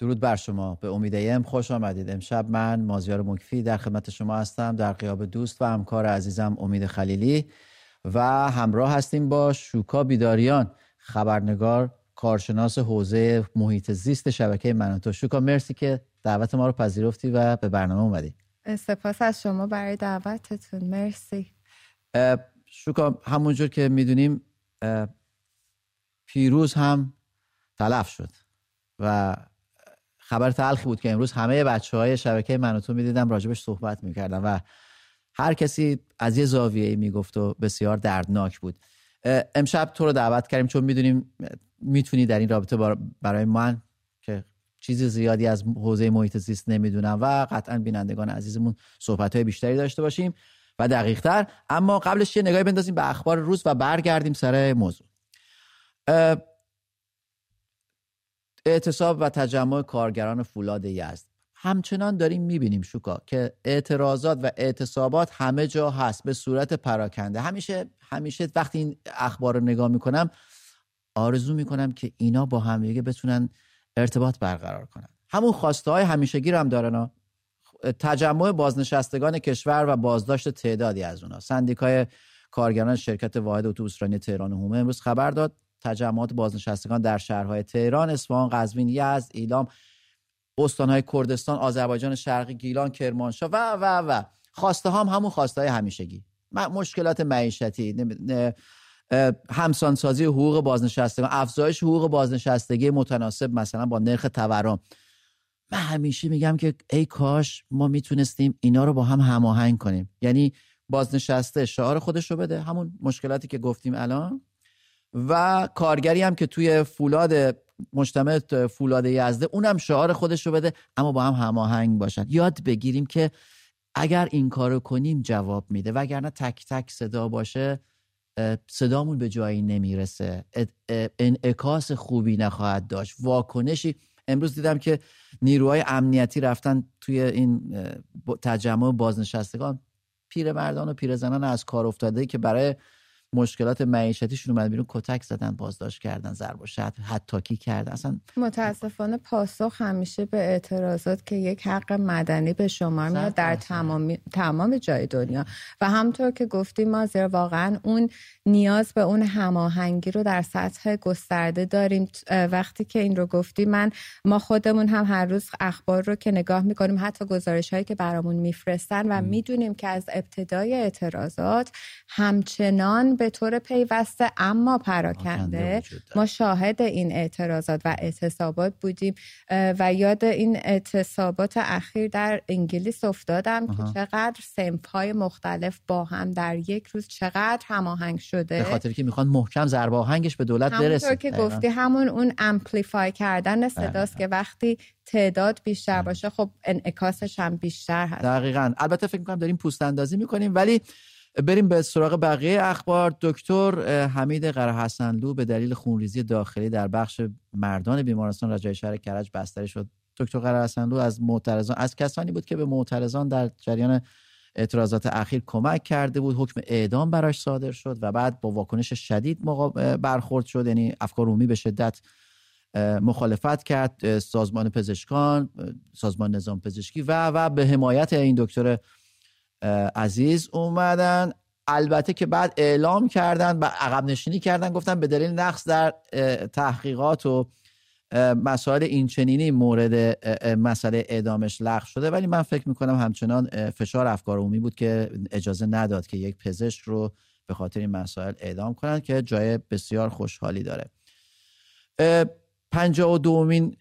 درود بر شما. به امید ایم خوش آمدید. امشب من مازیار مکفی در خدمت شما هستم در قیاب دوست و همکار عزیزم امید خلیلی و همراه هستیم با شوکا بیداریان خبرنگار کارشناس حوزه محیط زیست شبکه مناتو شوکا مرسی که دعوت ما رو پذیرفتی و به برنامه اومدی. سپاس از شما برای دعوتتون. مرسی. شوکا همونجور که می‌دونیم پیروز هم تلف شد و خبر تلخی بود که امروز همه بچه های شبکه من تو می‌دیدم راجبش صحبت می‌کردم و هر کسی از یه زاویه می‌گفت و بسیار دردناک بود. امشب تو رو دعوت کردیم چون می‌دونیم می‌تونی در این رابطه برای من که چیز زیادی از حوزه محیط زیست نمی‌دونم و قطعا بینندگان عزیزمون صحبت های بیشتری داشته باشیم و دقیق تر اما قبلش یه نگاهی بندازیم به اخبار روز و برگردیم سر موضوع. اعتصاب و تجمع کارگران فولاد یزد. همچنان داریم می‌بینیم شوکا که اعتراضات و اعتصابات همه جا هست به صورت پراکنده. همیشه همیشه وقتی این اخبار رو نگاه می‌کنم آرزو می‌کنم که اینا با همدیگه بتونن ارتباط برقرار کنن. همون خواسته های همیشگی رو هم دارن تجمع بازنشستگان کشور و بازداشت تعدادی از اونا. سندیکای کارگران شرکت واحد اتوبوسرانی تهران و امروز خبر داد. تجمعات بازنشستگان در شهرهای تهران، اصفهان، قزوین، یزد، ایلام، استانهای کردستان، آذربایجان شرقی، گیلان، کرمانشاه و و و. خواسته هم همون خواسته های همیشگی. مشکلات معیشتی همسانسازی حقوق بازنشستگان افزایش حقوق بازنشستگی متناسب مثلا با نرخ تورم. من همیشه میگم که ای کاش ما می‌تونستیم اینا رو با هم هماهنگ کنیم. یعنی بازنشسته شعار خودش رو بده همون مشکلاتی که گفتیم الان. و کارگری هم که توی فولاد مجتمع فولاد یزده اونم شعار خودش رو بده اما با هم هماهنگ باشن. یاد بگیریم که اگر این کارو کنیم جواب میده وگرنه تک تک صدا باشه صدامون به جایی نمی‌رسه. انعکاس خوبی نخواهد داشت. واکنشی امروز دیدم که نیروهای امنیتی رفتن توی این تجمع بازنشستگان پیرمردان و پیرزنان از کار افتاده که برای مشکلات معیشتیشون اومد بیرون کتک زدن بازداشت کردن ضرب و حتی کی کردن. اصلا متاسفانه پاسخ همیشه به اعتراضات که یک حق مدنی به شما میاد در تمام تمام جای دنیا. و همطور که گفتیم ما زیر واقعا اون نیاز به اون هماهنگی رو در سطح گسترده داریم. وقتی که این رو گفتیم من ما خودمون هم هر روز اخبار رو که نگاه می‌کنیم حتی گزارش هایی که برامون میفرستن و می‌دونیم که از ابتدای اعتراضات همچنان به طور پیوسته اما پراکنده. ما شاهد این اعتراضات و اعتصابات بودیم و یاد این اعتصابات اخیر در انگلیس افتادم که چقدر های مختلف با هم در یک روز چقدر هماهنگ شده. به خاطر که می‌خوان محکم ضربه آهنگش به دولت برسه. که گفتی همون اون امپلیفای کردن صداست که وقتی تعداد بیشتر باشه خب انعکاسش هم بیشتر هست. دقیقا. البته فکر می‌کنم داریم پوست اندازی می‌کنیم ولی بریم به سراغ بقیه اخبار. دکتر حمید قرحسنلو به دلیل خونریزی داخلی در بخش مردان بیمارستان رجای شهر کرج بستری شد. دکتر قرحسنلو از معترضان از کسانی بود که به معترضان در جریان اعتراضات اخیر کمک کرده بود حکم اعدام براش صادر شد و بعد با واکنش شدید برخورد شد. یعنی افکار عمومی به شدت مخالفت کرد. سازمان پزشکان سازمان نظام پزشکی و و به حمایت این دکتر عزیز اومدن. البته که بعد اعلام کردن و عقب نشینی کردن گفتن به دلیل نقص در تحقیقات و مسائل اینچنینی مورد مسئله اعدامش لغو شده. ولی من فکر می‌کنم همچنان فشار افکار عمومی بود که اجازه نداد که یک پزشک رو به خاطر این مسائل اعدام کنند که جای بسیار خوشحالی داره. پنجاه و دومین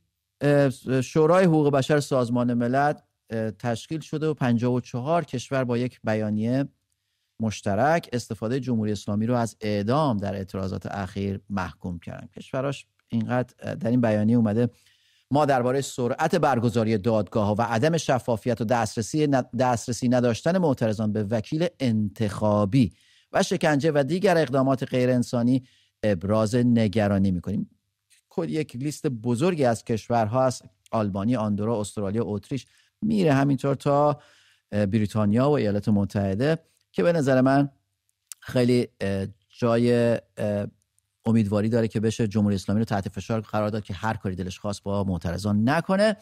شورای حقوق بشر سازمان ملل تشکیل شده و 54 کشور با یک بیانیه مشترک استفاده جمهوری اسلامی رو از اعدام در اعتراضات اخیر محکوم کردن. کشوراش اینقدر در این بیانیه اومده ما درباره سرعت برگزاری دادگاه ها و عدم شفافیت و دسترسی دسترسی نداشتن معترضان به وکیل انتخابی و شکنجه و دیگر اقدامات غیر انسانی ابراز نگرانی می‌کنیم. یک لیست بزرگی از کشورها هست آلبانی، آندورا، استرالیا، اتریش میره همینطور تا بریتانیا و ایالات متحده که به نظر من خیلی جای امیدواری داره که بشه جمهوری اسلامی رو تحت فشار قرار داد که هر کاری دلش خواست با معترضان نکنه.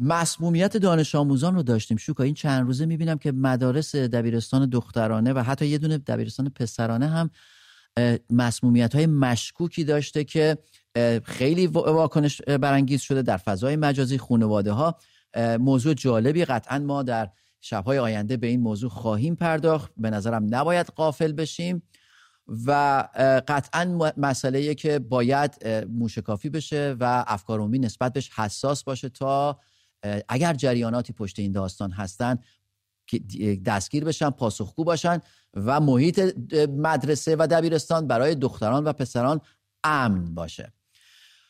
مسمومیت دانش آموزان رو داشتیم. شوکا این چند روزه می‌بینم که مدارس دبیرستان دخترانه و حتی یه دونه دبیرستان پسرانه هم مسمومیت های مشکوکی داشته که خیلی واکنش برانگیز شده در فضای مجازی خانواده ها موضوع جالبی قطعا ما در شبهای آینده به این موضوع خواهیم پرداخت. به نظرم نباید قافل بشیم و قطعا مسئله که باید موشکافی بشه و افکار عمومی نسبت بهش حساس باشه تا اگر جریاناتی پشت این داستان هستن دستگیر بشن پاسخگو باشن و محیط مدرسه و دبیرستان برای دختران و پسران امن باشه.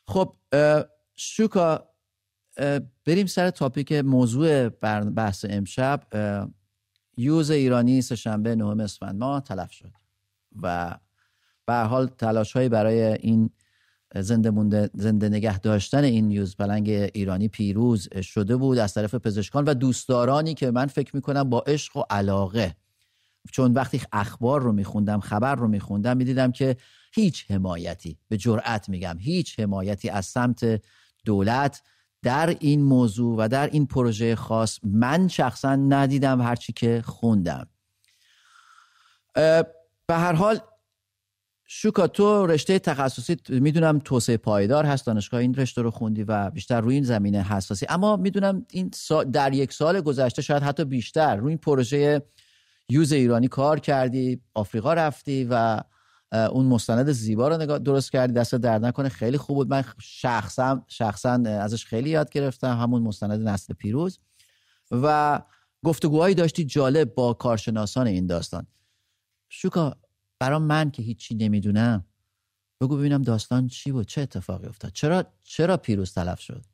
خب شوکا بریم سر تاپیک موضوع بحث امشب. یوز ایرانی سهشنبه نهم اسفند ما تلف شد و به حال تلاش هایی برای این زنده مونده زنده نگه داشتن این یوز پلنگ ایرانی پیروز شده بود از طرف پزشکان و دوستدارانی که من فکر می‌کنم با عشق و علاقه. چون وقتی اخبار رو میخوندم خبر رو میخوندم می‌دیدم که هیچ حمایتی به جرأت میگم هیچ حمایتی از سمت دولت در این موضوع و در این پروژه خاص من شخصا ندیدم هرچی که خوندم. به هر حال شوکا تو رشته تخصصی می‌دونم توسعه پایدار هست دانشگاه این رشته رو خوندی و بیشتر روی این زمینه حساسی. اما می‌دونم این در یک سال گذشته شاید حتی بیشتر روی این پروژه یوز ایرانی کار کردی آفریقا رفتی و اون مستند زیبا رو نگاه درست کردی؟ دست درد نکنه؟ خیلی خوب بود. من شخصا شخصا ازش خیلی یاد گرفتم. همون مستند نسل پیروز. و گفتگوهایی داشتی جالب با کارشناسان این داستان. شوکا برای من که هیچی نمی‌دونم بگو ببینم داستان چی بود؟ چه اتفاقی افتاد؟ چرا چرا پیروز تلف شد؟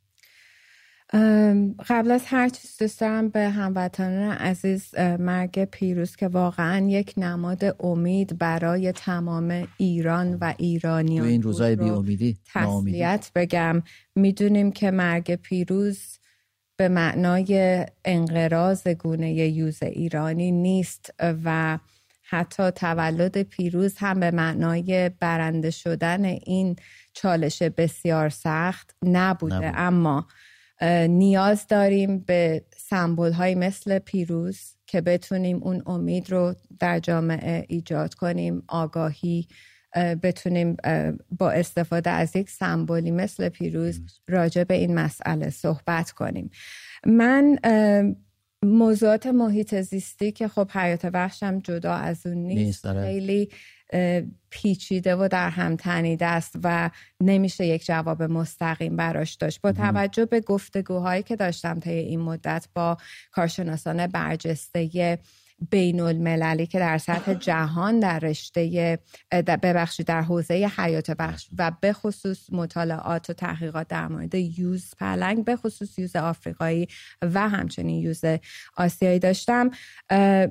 قبل از هر چیز دوست دارم به هموطنان عزیز مرگ پیروز که واقعا یک نماد امید برای تمام ایران و ایرانیان این روزای بی امیدی تسلیت بگم. می‌دونیم که مرگ پیروز به معنای انقراض گونه یوز ایرانی نیست و حتی تولد پیروز هم به معنای برنده شدن این چالش بسیار سخت نبوده. اما نیاز داریم به سمبول های مثل پیروز که بتونیم اون امید رو در جامعه ایجاد کنیم آگاهی بتونیم با استفاده از یک سمبولی مثل پیروز راجع به این مسئله صحبت کنیم. من موضوعات محیط زیستی که خب حیات وحشم جدا از اون نیست, نیست خیلی پیچیده و در هم تنیده است و نمیشه یک جواب مستقیم براش داشت. با توجه به گفتگوهایی که داشتم طی این مدت با کارشناسان برجسته بین المللی که در سطح جهان در رشته ببخشید در حوزه حیات بخش و به خصوص مطالعات و تحقیقات در مورد یوز پلنگ به خصوص یوز آفریقایی و همچنین یوز آسیایی داشتم.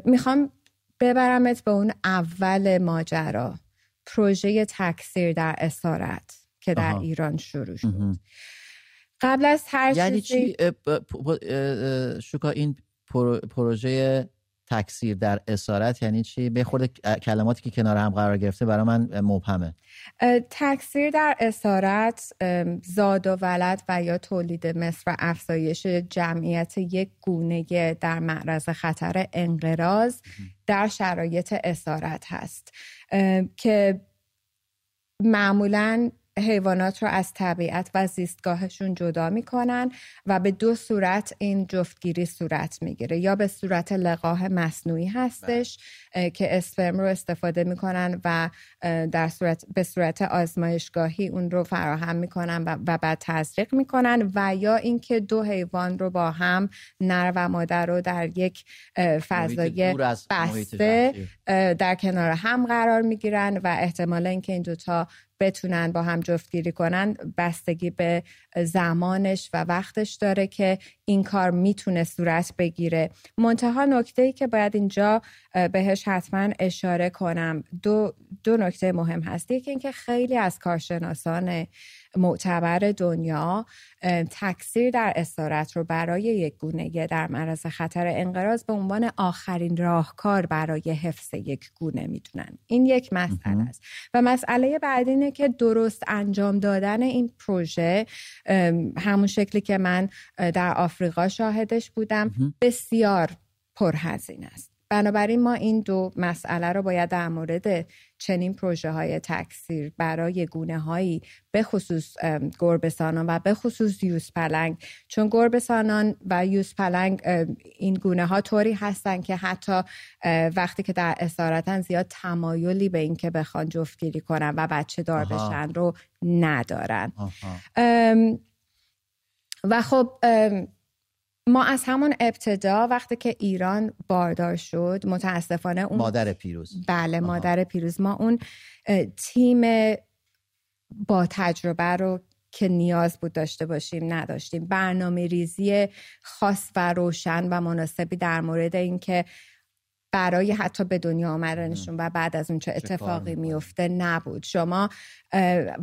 می‌خوام ببرمت به اون اول ماجرا پروژه تکثیر در اسارت که در ایران شروع شد. قبل از هر یعنی چی؟ شکا این پروژه تکثیر در اسارت یعنی چی؟ به خود کلماتی که کنار هم قرار گرفته برای من مبهمه. تکثیر در اسارت زاد و ولد و یا تولید مصر و افزایش جمعیت یک گونه در معرض خطر انقراض در شرایط اسارت هست. که معمولا حیوانات رو از طبیعت و زیستگاهشون جدا می‌کنن و به دو صورت این جفتگیری صورت می‌گیره یا به صورت لقاه مصنوعی هستش بله. که اسپرم رو استفاده می‌کنن و در صورت به صورت آزمایشگاهی اون رو فراهم می‌کنن و, و بعد تزریق می‌کنن و یا اینکه دو حیوان رو با هم نر و مادر رو در یک فضای بسته در کنار هم قرار می‌گیرن و احتمال اینکه این دوتا بتونن با هم جفتگیری کنن بستگی به زمانش و وقتش داره که این کار می‌تونه صورت بگیره. منتها نکته ای که باید اینجا بهش حتما اشاره کنم. دو, دو نکته مهم هست. یکی اینکه خیلی از کارشناسان معتبر دنیا تکثیر در اسارت رو برای یک گونه در معرض خطر انقراض به عنوان آخرین راهکار برای حفظ یک گونه می‌دونن. این یک مسئله است. و مسئله بعدی اینه که درست انجام دادن این پروژه همون شکلی که من در آفریقا شاهدش بودم بسیار پرهزینه است. بنابراین ما این دو مسئله رو باید در مورد چنین پروژه های تکثیر برای گونه هایی به خصوص گربسانان و به خصوص یوز پلنگ. چون گربسانان و یوز پلنگ این گونه ها طوری هستن که حتی وقتی که در اسارتن زیاد تمایلی به اینکه بخوان جفتگیری کنن و بچه دار بشن رو ندارن. و خب ما از همون ابتدا وقتی که ایران باردار شد متاسفانه اون مادر پیروز. بله مادر پیروز. ما اون تیم با تجربه رو که نیاز بود داشته باشیم نداشتیم. برنامه ریزی خاص و روشن و مناسبی در مورد اینکه برای حتی به دنیا آمدنشون و بعد از اون چه اتفاقی میفته نبود. شما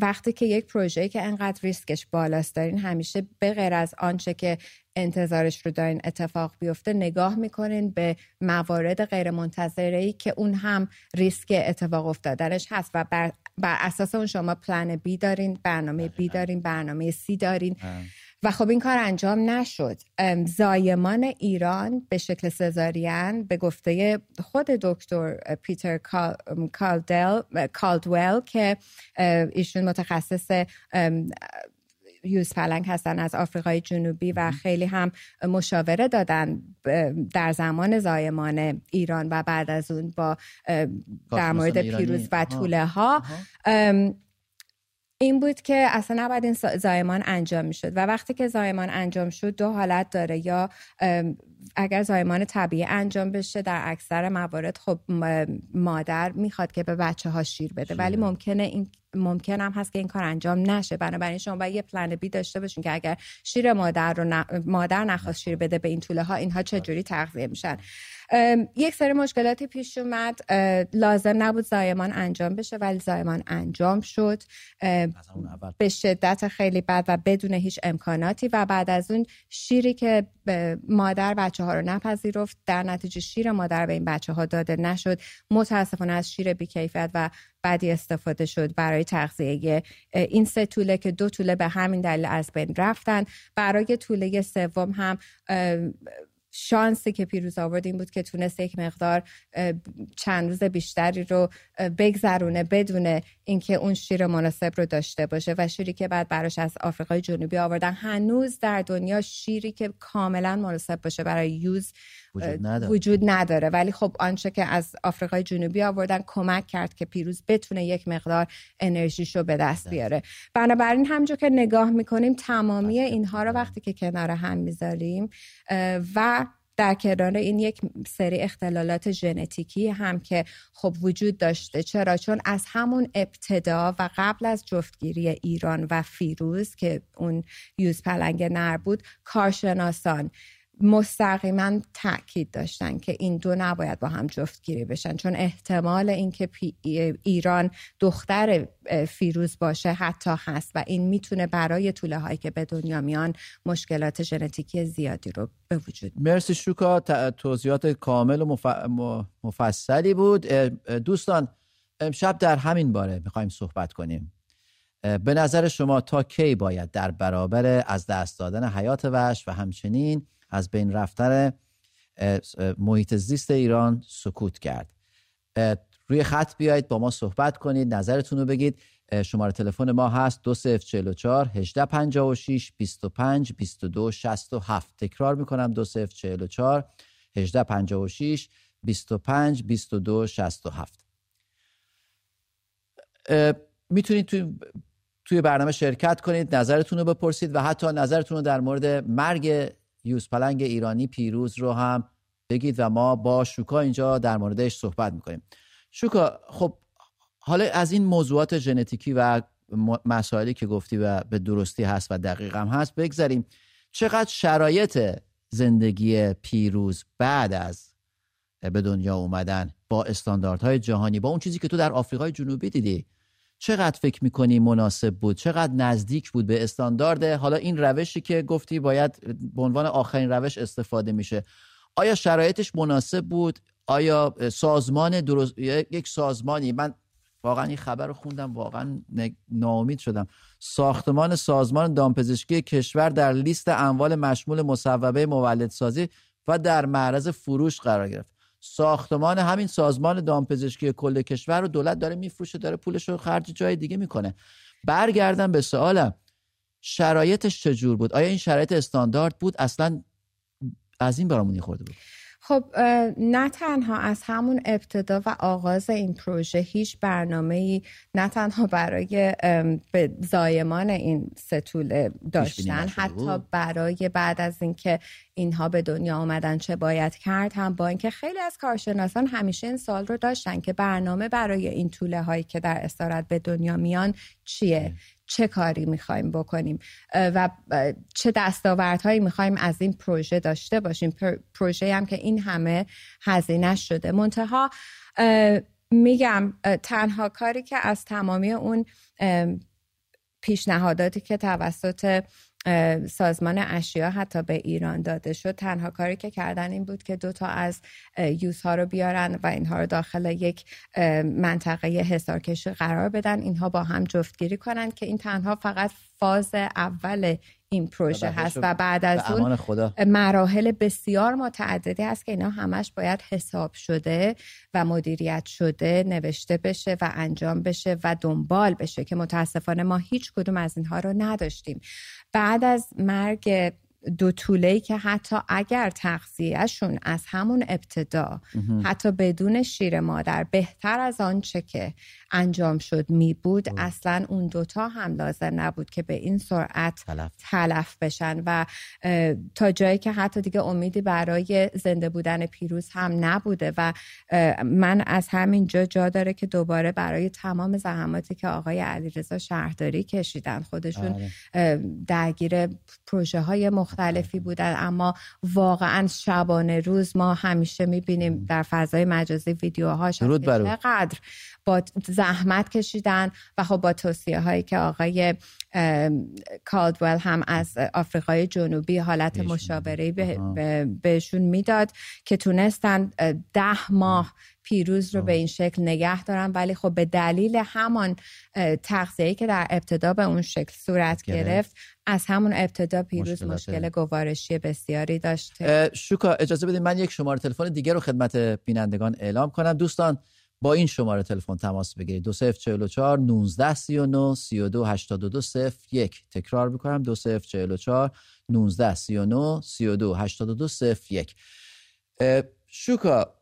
وقتی که یک پروژه که انقدر ریسکش بالاست دارین همیشه به غیر از آنچه که انتظارش رو دارین اتفاق بیفته نگاه می‌کنین به موارد غیر منتظره ای که اون هم ریسک اتفاق افتادنش هست و بر, بر اساس اون شما پلن بی دارین برنامه بی دارین برنامه سی دارین. و خب این کار انجام نشد. زایمان ایران به شکل سزارین به گفته خود دکتر پیتر کالدل کالدویل که ایشون متخصص یوز پلنگ هستن از آفریقای جنوبی و خیلی هم مشاوره دادن در زمان زایمان ایران و بعد از اون با در مورد پیروز و طوله ها این بود که اصلا نباید این زایمان انجام می‌شد. و وقتی که زایمان انجام شد دو حالت داره. یا اگر زایمان طبیعی انجام بشه در اکثر موارد خب مادر می‌خواد که به بچه ها شیر بده. ولی ممکنه این ممکن هم هست که این کار انجام نشه. بنابراین شما باید یه پلن بی داشته باشین که اگر شیر مادر رو مادر نخواست شیر بده به این طوله ها اینها چجوری تغذیه میشن. یک سری مشکلاتی پیش اومد. لازم نبود زایمان انجام بشه ولی زایمان انجام شد. به شدت خیلی بد و بدون هیچ امکاناتی و بعد از اون شیری که مادر بچه ها رو نپذیرفت در نتیجه شیر مادر به این بچه ها داده نشد. متاسفانه از شیر بیکیفیت و بعدی استفاده شد برای تغذیه این سه طوله که دو طوله به همین دلیل از بین رفتن. برای طوله سوم هم شانسی که پیروز آورد این بود که تونست یک مقدار چند روز بیشتری رو بگذرونه بدون اینکه اون شیر مناسب رو داشته باشه و شیری که بعد براش از آفریقای جنوبی آوردن. هنوز در دنیا شیری که کاملا مناسب باشه برای یوز وجود نداره. وجود نداره. ولی خب آنچه که از آفریقای جنوبی آوردن کمک کرد که پیروز بتونه یک مقدار انرژیشو به دست بیاره. بنابراین همجور که نگاه می‌کنیم تمامی اینها رو وقتی که کنار هم می‌ذاریم و در کنار این یک سری اختلالات ژنتیکی هم که خب وجود داشته. چرا؟ چون از همون ابتدا و قبل از جفتگیری ایران و فیروز که اون یوز پلنگ نر بود کارشناسان مستقیما تاکید داشتن که این دو نباید با هم جفتگیری بشن. چون احتمال اینکه ایران دختر فیروز باشه حتی هست و این می‌تونه برای طوله هایی که به دنیا میان مشکلات ژنتیکی زیادی رو به وجود مرسی شوکا. توضیحات کامل و مفصلی بود. دوستان امشب در همین باره می‌خوایم صحبت کنیم. به نظر شما تا کی باید در برابر از دست دادن حیات وحش و همچنین از بین رفتن محیط زیست ایران سکوت کرد. روی خط بیایید با ما صحبت کنید نظرتون رو بگید. شماره تلفن ما هست 2044 1856 25 22 67 تکرار می‌کنم 2044 1856 25 22 67 می‌تونید توی توی برنامه شرکت کنید نظرتون رو بپرسید و حتی نظرتون رو در مورد مرگ یوز پلنگ ایرانی پیروز رو هم بگید و ما با شوکا اینجا در موردش صحبت می‌کنیم. شوکا خب حالا از این موضوعات ژنتیکی و مسائلی که گفتی و به درستی هست و دقیق هم هست بگذاریم چقدر شرایط زندگی پیروز بعد از به دنیا اومدن با استانداردهای جهانی با اون چیزی که تو در آفریقای جنوبی دیدی. چقدر فکر می‌کنی مناسب بود؟ چقدر نزدیک بود به استاندارد؟ حالا این روشی که گفتی باید به عنوان آخرین روش استفاده میشه. آیا شرایطش مناسب بود؟ آیا سازمان درست یک سازمانی من واقعا این خبر رو خوندم واقعا ناامید شدم. ساختمان سازمان دامپزشکی کشور در لیست اموال مشمول مصوبه مولدسازی و در معرض فروش قرار گرفت. ساختمان همین سازمان دامپزشکی کل کشور رو دولت داره میفروشه داره پولش رو خرج جای دیگه می‌کنه. برگردم به سوالم. شرایطش چجور بود؟ آیا این شرایط استاندارد بود؟ اصلا از این برامون خورده بود خب نه تنها از همون ابتدا و آغاز این پروژه هیچ برنامه ای نه تنها برای به زایمان این ستول داشتن حتی برای بعد از اینکه اینها به دنیا آمدن چه باید کرد هم با اینکه خیلی از کارشناسان همیشه این سال رو داشتن که برنامه برای این طوله هایی که در استارت به دنیا میان چیه؟ چه کاری می‌خوایم بکنیم؟ و چه دستاوردهایی می‌خوایم از این پروژه داشته باشیم؟ پروژه هم که این همه هزینه شده. منتها میگم تنها کاری که از تمامی اون پیشنهاداتی که توسط سازمان اشیا حتی به ایران داده شد. تنها کاری که کردن این بود که دوتا از یوز ها رو بیارن و اینها رو داخل یک منطقه حسارکشی قرار بدن. اینها با هم جفتگیری کنن که این تنها فقط فاز اول این پروژه هست و بعد از اون مراحل بسیار متعددی هست که اینا همش باید حساب شده و مدیریت شده نوشته بشه و انجام بشه و دنبال بشه که متاسفانه ما هیچ کدوم از اینها رو نداشتیم. بعد از مرگ دو طوله که حتی اگر تغذیهشون از همون ابتدا حتی بدون شیر مادر بهتر از آنچه که انجام شد می بود اصلا اون دوتا هم لازم نبود که به این سرعت تلف, بشن و تا جایی که حتی دیگه امیدی برای زنده بودن پیروز هم نبوده و من از همین جا جا داره که دوباره برای تمام زحماتی که آقای علیرضا شهرداری کشیدن خودشون بله. درگیر پروژه های مختلفی بودن اما واقعا شبانه روز ما همیشه می‌بینیم در فضای مجازی ویدیوهاش چقدر با زحمت کشیدن و خب با توصیه هایی که آقای کالدول هم از آفریقای جنوبی حالت مشاوره به بهشون می‌داد که تونستن ده ماه پیروز رو به این شکل نگه دارن. ولی خب به دلیل همان تغذیه که در ابتدا به اون شکل صورت گرفت از همون ابتدا پیروز مشکل گوارشی بسیاری داشته. شوکا اجازه بدید من یک شماره تلفن دیگه رو خدمت بینندگان اعلام کنم. دوستان با این شماره تلفن تماس بگیرید. 2044 19 39 32 82 01 تکرار می‌کنم. 2044 19 39 32 82 01 شوکا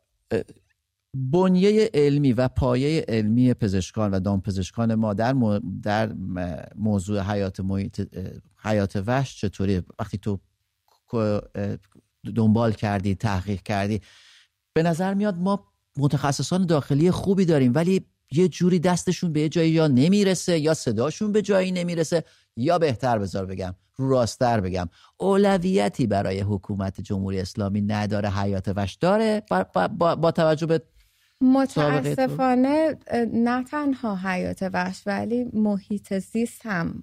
بنیه علمی و پایه علمی پزشکان و دامپزشکان ما در, در موضوع حیات محیط حیات وحش چطوری وقتی تو دنبال کردی تحقیق کردی به نظر میاد ما متخصصان داخلی خوبی داریم ولی یه جوری دستشون به یه جایی یا نمی‌رسه یا صداشون به جایی نمی‌رسه یا بهتر بذار بگم رو راستر بگم اولویتی برای حکومت جمهوری اسلامی نداره حیات وش داره با, با, با توجه به متاسفانه نه تنها حیات وحش ولی محیط زیست هم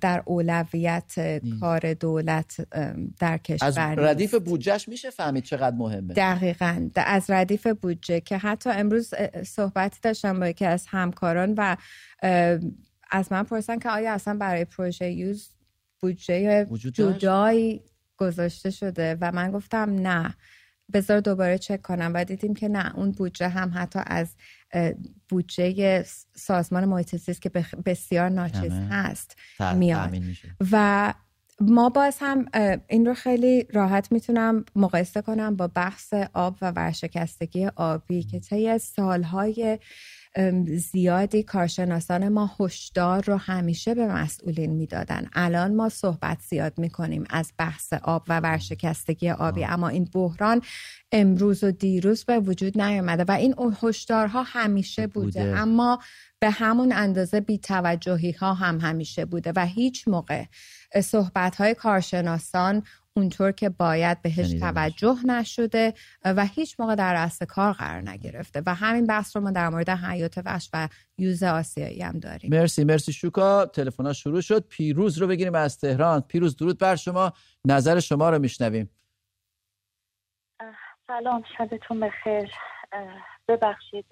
در اولویت کار دولت در کشور از ردیف بودجهش میشه فهمید چقدر مهمه. دقیقا. از ردیف بودجه که حتی امروز صحبتی داشتم با یکی از همکاران و از من پرسن که آیا اصلا برای پروژه یوز بودجه جدایی گذاشته شده؟ و من گفتم نه. بذار دوباره چک کنم. و دیدیم که نه اون بودجه هم حتی از بودجه سازمان محیط که بسیار ناچیز هست میاد. و ما باز هم این رو خیلی راحت می‌تونم مقایسه کنم با بحث آب و ورشکستگی آبی که طی سالهای زیادی کارشناسان ما هشدار رو همیشه به مسئولین می‌دادن. الان ما صحبت زیاد می‌کنیم از بحث آب و ورشکستگی آبی اما این بحران امروز و دیروز به وجود نیامده و این هشدارها همیشه بوده. بوده. اما به همون اندازه بیتوجهی ها هم همیشه بوده و هیچ موقع صحبت های کارشناسان اونطور که باید بهش توجه نشده و هیچ موقع در رأس کار قرار نگرفته. و همین بحث رو ما در مورد حیات وحش و یوز آسیایی هم داریم. مرسی مرسی شوکا. تلفن شروع شد. پیروز رو بگیریم از تهران. پیروز درود بر شما. نظر شما رو میشنویم. سلام شبتون بخیر. ببخشید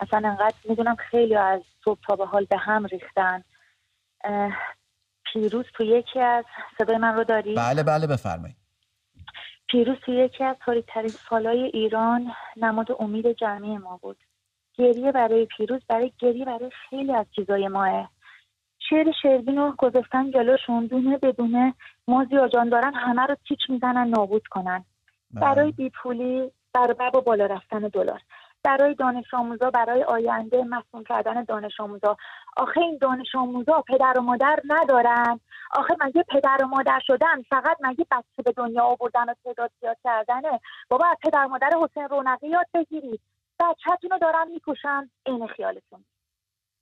اصلا انقدر می‌دونم خیلی از صبح تا به حال به هم ریختن. پیروز تو یکی از صدای من رو داری؟ بله بله بفرمایید. پیروز تو یکی از تاریکترین سالای ایران نماد امید جمعی ما بود. گریه برای پیروز برای گریه برای خیلی از چیزای ماه. شعر شروین رو گذاشتن جلوشون دونه بدونه ما جان دارن همه رو تیک می‌زنن نابود کنن. بله. برای بیپولی برای با بالا رفتن دلار. برای دانش آموزا برای آینده مسئول کردن دانش آموزا. آخه این دانش آموزا پدر و مادر ندارن. آخه مگه پدر و مادر شدن؟ فقط مگه بچه به دنیا آوردن و تعداد زیاد کردنه؟ بابا از پدر مادر حسین رونقی یاد بگیرید. بچهتون رو دارن می‌کشن عین خیالتون.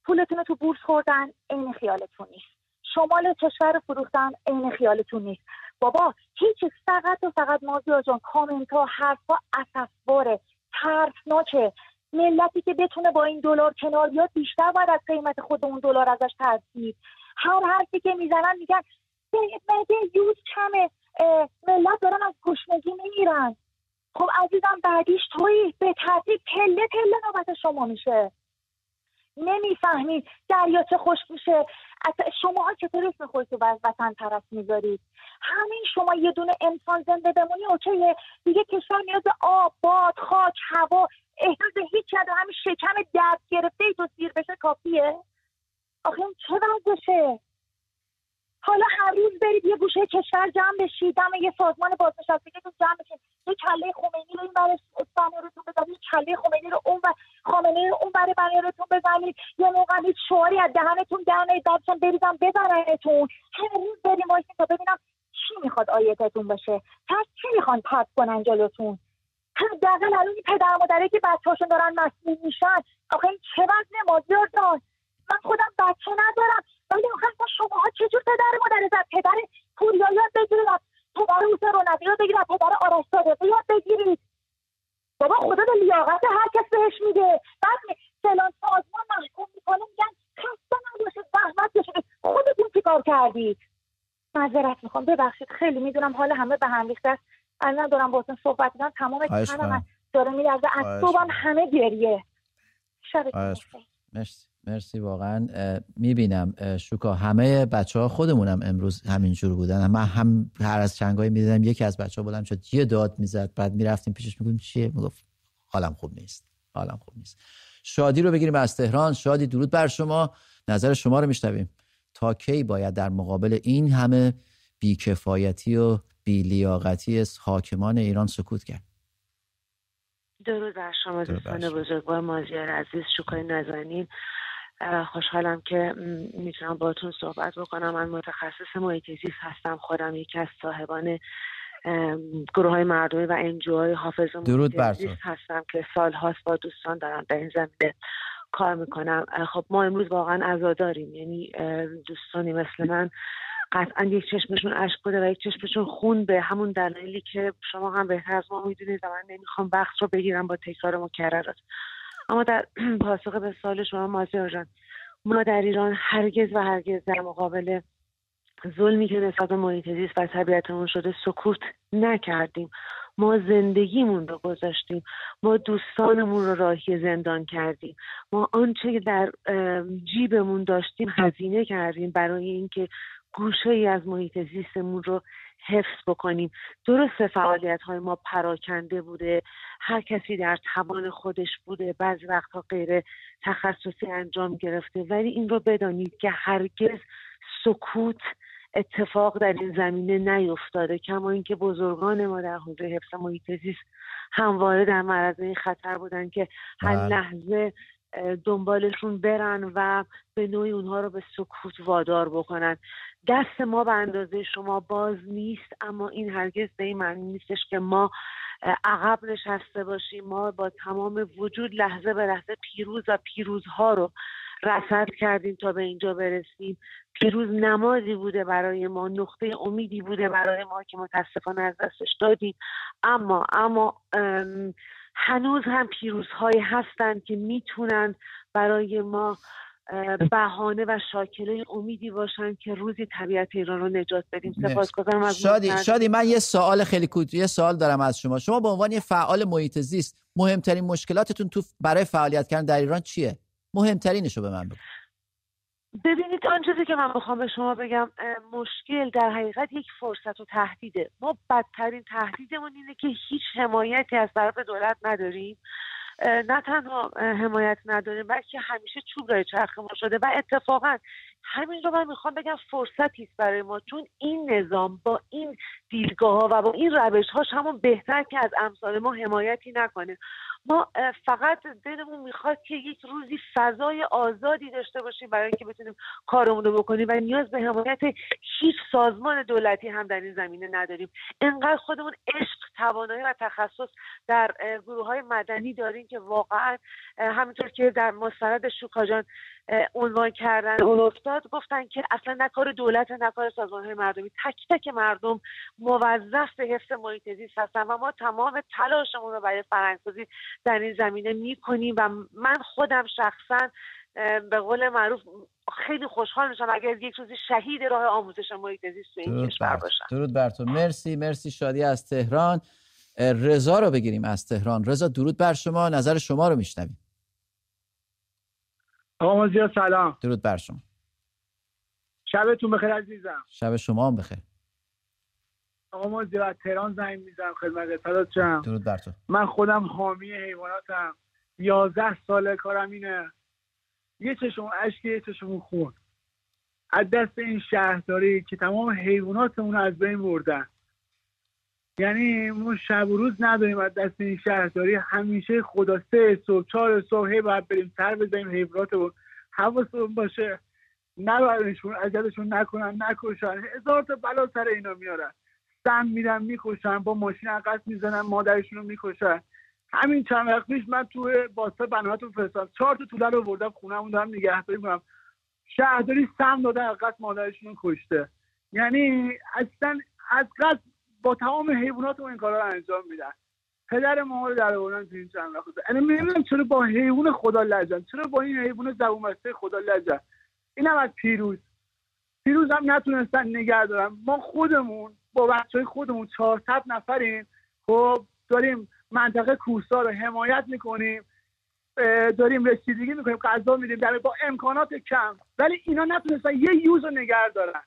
پولتون رو تو بورس خوردن عین خیالتون نیست. شمال کشور فروختن عین خیالتون نیست. بابا هیچ فقط و فقط مازیار جان کامنت ها حرف ها اسفباره ترسناکه ملتی که بتونه با این دلار کنار بیاد بیشتر باید از قیمت خود اون دلار ازش ترسید. هر حرفی که می‌زنن میگن مگه یوز کمه. ملت دارن از گشنگی میمیرن. خب عزیزم بعدیش توی به ترتیب پله پله نوبت شما میشه. نمی‌فهمید دریاچه خوش میشه. شما ها چطور اسم خودتو از وطن طرف می‌ذارید؟ همین شما یه دونه انسان زنده بمونی اوکیه دیگه کشور نیاز آب باد خاک هوا احساس هیچ و همین شکم درد گرفته ای تو سیر بشه کافیه؟ آخه این چه وضعشه؟ حالا هر روز برید یه گوشه کشور جمع بشید دم یه سازمان بازنشستگیتون جمع بشید. یه کله خمینی رو این برش بنیارتون بزنید کله خمینی رو اون و خامنه رو اون برای بنیارتون بزنید یه موقع هیچ شعاری از دهنتون در نیید بعدشون بریزم بزننتون هر روز بریم وایسیم تا ببینم چی می‌خواد آیتتون باشه پس چی می‌خوان پس کنن جلوتون حداقل الان این پدر مادره که بچه‌هاشون دارن مسئول میشن آخه این چه وزن مازیار جان من خودم بچه ندارم. ولی آخه با شماها چجور پدر مادر زد؟ پدر پوریا یاد بگیرید. پدر حسین رونقی یاد بگیرید. پدر آرش صادقی یاد بگیرید. بابا خدا به لیاقت هر کس بهش میده. بعد فلان سازمان محکوم می‌کنه میگن خسته نباشید زحمت بشید خودتون چیکار کردید؟ معذرت می‌خوام. ببخشید. خیلی می‌دونم حال همه به هم ریخته است. الان دارم باهاتون صحبت می‌کنم تمام تنم داره میلرزه از صبحم همه گریه. شب مرسی. مرسی واقعا. می‌بینم شوکا همه بچه ها خودمونم امروز همینجور بودن. من هم هر از چنگایی می‌دیدم یکی از بچه ها بودم شد یه داد می‌زد بعد می‌رفتیم پیشش میگم چیه؟ می‌گفت حالم خوب نیست. حالم خوب نیست. شادی رو بگیریم از تهران. شادی درود بر شما. نظر شما رو میشنویم. تا کی باید در مقابل این همه بیکفایتی و بیلیاقتی حاکمان ایران سکوت کرد. درود بر شما دوستان بزرگوار مازیار عزیز شکای نزنین خوشحالم که می‌تونم باتون صحبت بکنم. من متخصص محیط زیست هستم. خودم یکی از صاحبان گروه های مردمی و انجوهای حافظ درود هستم که سال هاست با دوستان دارم در این زمینه کار می‌کنم. خب ما امروز واقعا عزاداریم. یعنی دوستانی مثل من قطعا یک چشمشون اشک بوده و یک چشمشون خون به همون دلایلی که شما هم بهتر از ما می‌دونید و من نمی‌خوام وقت رو بگیرم با تکرار مکررات. اما در پاسخ به سال شما مازیار جان ما در ایران هرگز و هرگز در مقابل ظلمی که نسبت به محیط زیست و طبیعتمون شده سکوت نکردیم. ما زندگیمون رو گذاشتیم. ما دوستانمون رو راهی زندان کردیم. ما آنچه که در جیبمون داشتیم هزینه کردیم برای اینکه گوشه ای از محیط زیستمون رو حفظ بکنیم درست فعالیت های ما پراکنده بوده هر کسی در توان خودش بوده بعضی وقتها غیر تخصصی انجام گرفته ولی این رو بدانید که هرگز سکوت اتفاق در این زمینه نیفتاده کما اینکه بزرگان ما در حوزه حفظ محیط زیست همواره در معرض این خطر بودن که هر بله. لحظه دنبالشون برن و به نوعی اونها رو به سکوت وادار بکنن. دست ما به اندازه شما باز نیست اما این هرگز به این معنی نیستش که ما عقب نشسته باشیم. ما با تمام وجود لحظه به لحظه پیروز و پیروزها رو رسد کردیم تا به اینجا برسیم. پیروز نمازی بوده برای ما نقطه امیدی بوده برای ما که متاسفانه از دستش دادیم. اما اما هنوز هم پیروزهایی هستند که می‌تونند برای ما بهانه و شاکله امیدی باشن که روزی طبیعت ایران رو نجات بدیم. سپاسگزارم از شادی شادی من یه سوال خیلی کوتاه یه سوال دارم از شما. شما به عنوان یه فعال محیط زیست مهمترین مشکلاتتون تو برای فعالیت کردن در ایران چیه؟ مهمترینش رو به من بگو. ببینید چیزی که من بخوام به شما بگم مشکل در حقیقت یک فرصت و تهدیده. ما بدترین تهدیدمون اینه که هیچ حمایتی از طرف دولت نداریم. نه تنها حمایت نداریم بلکه همیشه چوب رای چرخ ما شده و اتفاقا همین رو من می‌خوام بگم فرصتی است برای ما چون این نظام با این دیدگاه ها و با این روش هاش همون بهتر که از امثال ما حمایتی نکنه. ما فقط دلمون می‌خواد که یک روزی فضای آزادی داشته باشیم برای اینکه بتونیم کارمون رو بکنیم و نیاز به حمایت هیچ سازمان دولتی هم در این زمینه نداریم. انقدر خودمون عشق توانایی و تخصص در گروه های مدنی داریم که واقعا همینطور که در مستند شوکاجان عنوان کردن اون افتاد گفتن که اصلا نه کار دولت نه کار سازمان های مردمی. تک تک مردم موظف به حفظ محیط زیست هستن و ما تمام تلاشمون رو برای فرهنگسازی در این زمینه می‌کنیم و من خودم شخصا به قول معروف خیلی خوشحال میشم اگر یک روزی شهید راه آموزش محیط زیست تو این کشور باشم درود بر تو. مرسی مرسی شادی از تهران. رضا رو بگیریم از تهران. رضا درود بر شما. نظر شما رو میشنویم. آقا سلام. درود بر شما. شبتون بخیر عزیزم. شب شما هم بخیر. آقا مازیار از تهران زنگ می‌زنم خدمت فدات شم. درود بر تو. من خودم حامی حیواناتم. یازده ساله کارم اینه. یه چشم اشک یه چشم خون. از دست این شهرداری که تمام حیواناتمون از بین بردن. یعنی ما شب و روز نداریم از دست این شهرداری. همیشه خدا سه صبح چهار صبح باید بریم سر بزنیم حیوانات و حواسمون باشه. نبرنشون عجلشون نکنن نکشن. هزار تا بلا سر اینا میارن. سم میرن می‌کشن با ماشین عقص می‌زنن مادرشون رو می‌کشن. همین چند وقت پیش من تو باستا بناتون فرستادم. چهار تا توله رو بردم خونهمون دارم نگهداری کنم شهرداری سم داده عقص مادرشون رو کشته. یعنی اصلا از قصد با تمام حیوانات این کارا رو انجام میدن. پدر ما رو در آوردن تو این چند وقت. یعنی نمی‌دونم چرا با حیوان خدا لجن. چرا با این حیوان زبون خدا لجن. اینم از پیروز. پیروز هم نتونستن نگه دارن. ما خودمون با بچه های خودمون 400 نفریم. خب داریم منطقه کوسا رو حمایت می‌کنیم. داریم رسیدگی می‌کنیم غذا میدیم. در با امکانات کم. ولی اینا نتونستن. یه یوز رو نگه دارن.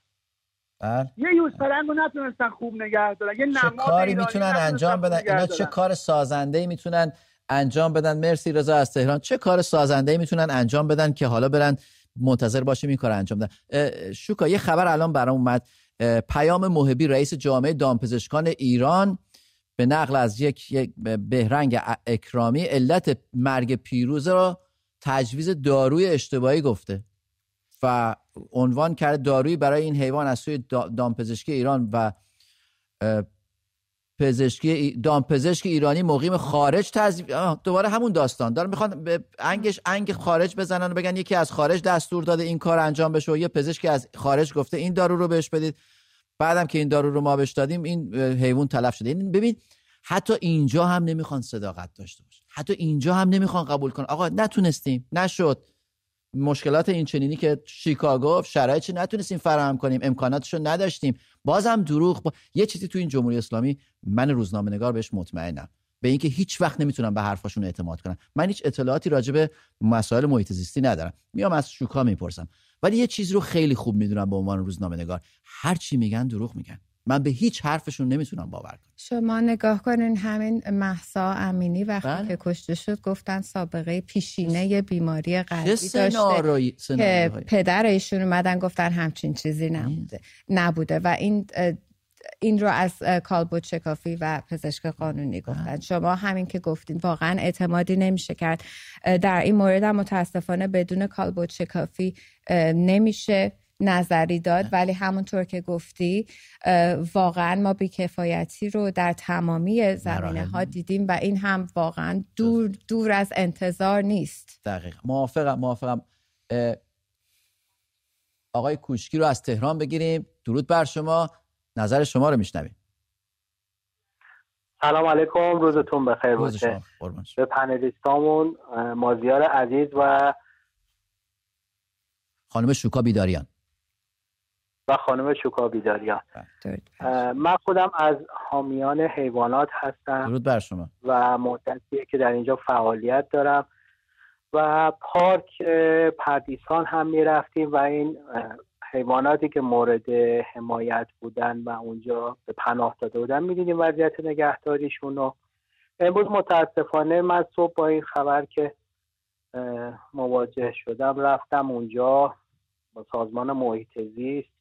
بله. یه یوز فرنگ رو نتونستن خوب نگه دارن. یه چه کاری می‌تونن انجام بدن؟ اینا چه کار سازنده می‌تونن انجام بدن؟ مرسی رضا از تهران. چه کار سازنده می‌تونن انجام بدن که حالا برن منتظر باشیم این کار انجام بدن؟ شوکا یه خبر الان برام اومد. پیام محبی رئیس جامعه دامپزشکان ایران به نقل از یک, یک بهرنگ اکرامی علت مرگ پیروز را تجویز داروی اشتباهی گفته و عنوان کرده دارویی برای این حیوان از سوی دامپزشکی ایران و پزشکی دامپزشک ایرانی مقیم خارج تز... دوباره همون داستان. دارن می‌خوان به انگش انگ خارج بزنن و بگن یکی از خارج دستور داده این کار انجام بشه و یه پزشکی از خارج گفته این دارو رو بهش بدید. بعدم که این دارو رو ما بهش دادیم این حیوان تلف شده. این ببین حتی اینجا هم نمی‌خوان صداقت داشته باشه حتی اینجا هم نمی‌خوان قبول کن آقا نتونستیم. نشد. مشکلات این چنینی که شیکاگو شرایطی نتونستیم فراهم کنیم. امکاناتشو نداشتیم. بازم دروغ با... یه چیزی تو این جمهوری اسلامی من روزنامه نگار بهش مطمئنم. به اینکه هیچ وقت نمی‌تونم به حرفاشون اعتماد کنم. من هیچ اطلاعاتی راجع به مسائل محیط زیستی ندارم. میام از شوکا می‌پرسم. ولی یه چیز رو خیلی خوب می‌دونم به عنوان روزنامه نگار هر چی میگن دروغ میگن. من به هیچ حرفشون نمی‌تونم باور کنم. شما نگاه کنین همین محسا امینی وقتی بله. که کشته شد گفتن سابقه پیشینه بیماری قلبی داشته که پدر ایشون اومدن گفتن همچین چیزی نبوده نبوده. و این این رو از کالبوت شکافی و پزشک قانونی گفتن. شما همین که گفتین واقعا اعتمادی نمیشه کرد. در این مورد هم متاسفانه بدون کالبوت شکافی نمیشه. نظری داد ولی همونطور که گفتی واقعا ما بیکفایتی رو در تمامی زمینه ها دیدیم و این هم واقعا دور دور از انتظار نیست. دقیق موافقم موافقم. آقای کوشکی رو از تهران بگیریم. درود بر شما. نظر شما رو میشنویم. سلام علیکم. روزتون بخیر. باشه. به پنلیستامون مازیار عزیز و خانم شوکا بیداریان. و خانم شوکا بیداریان من خودم از حامیان حیوانات هستم درود بر شما. و مدتیه که در اینجا فعالیت دارم و پارک پردیسان هم می‌رفتیم و این حیواناتی که مورد حمایت بودن و اونجا به پناه داده بودن می‌دیدیم وضعیت نگهداریشون رو. امروز متاسفانه من صبح با این خبر که مواجه شدم رفتم اونجا با سازمان محیط زیست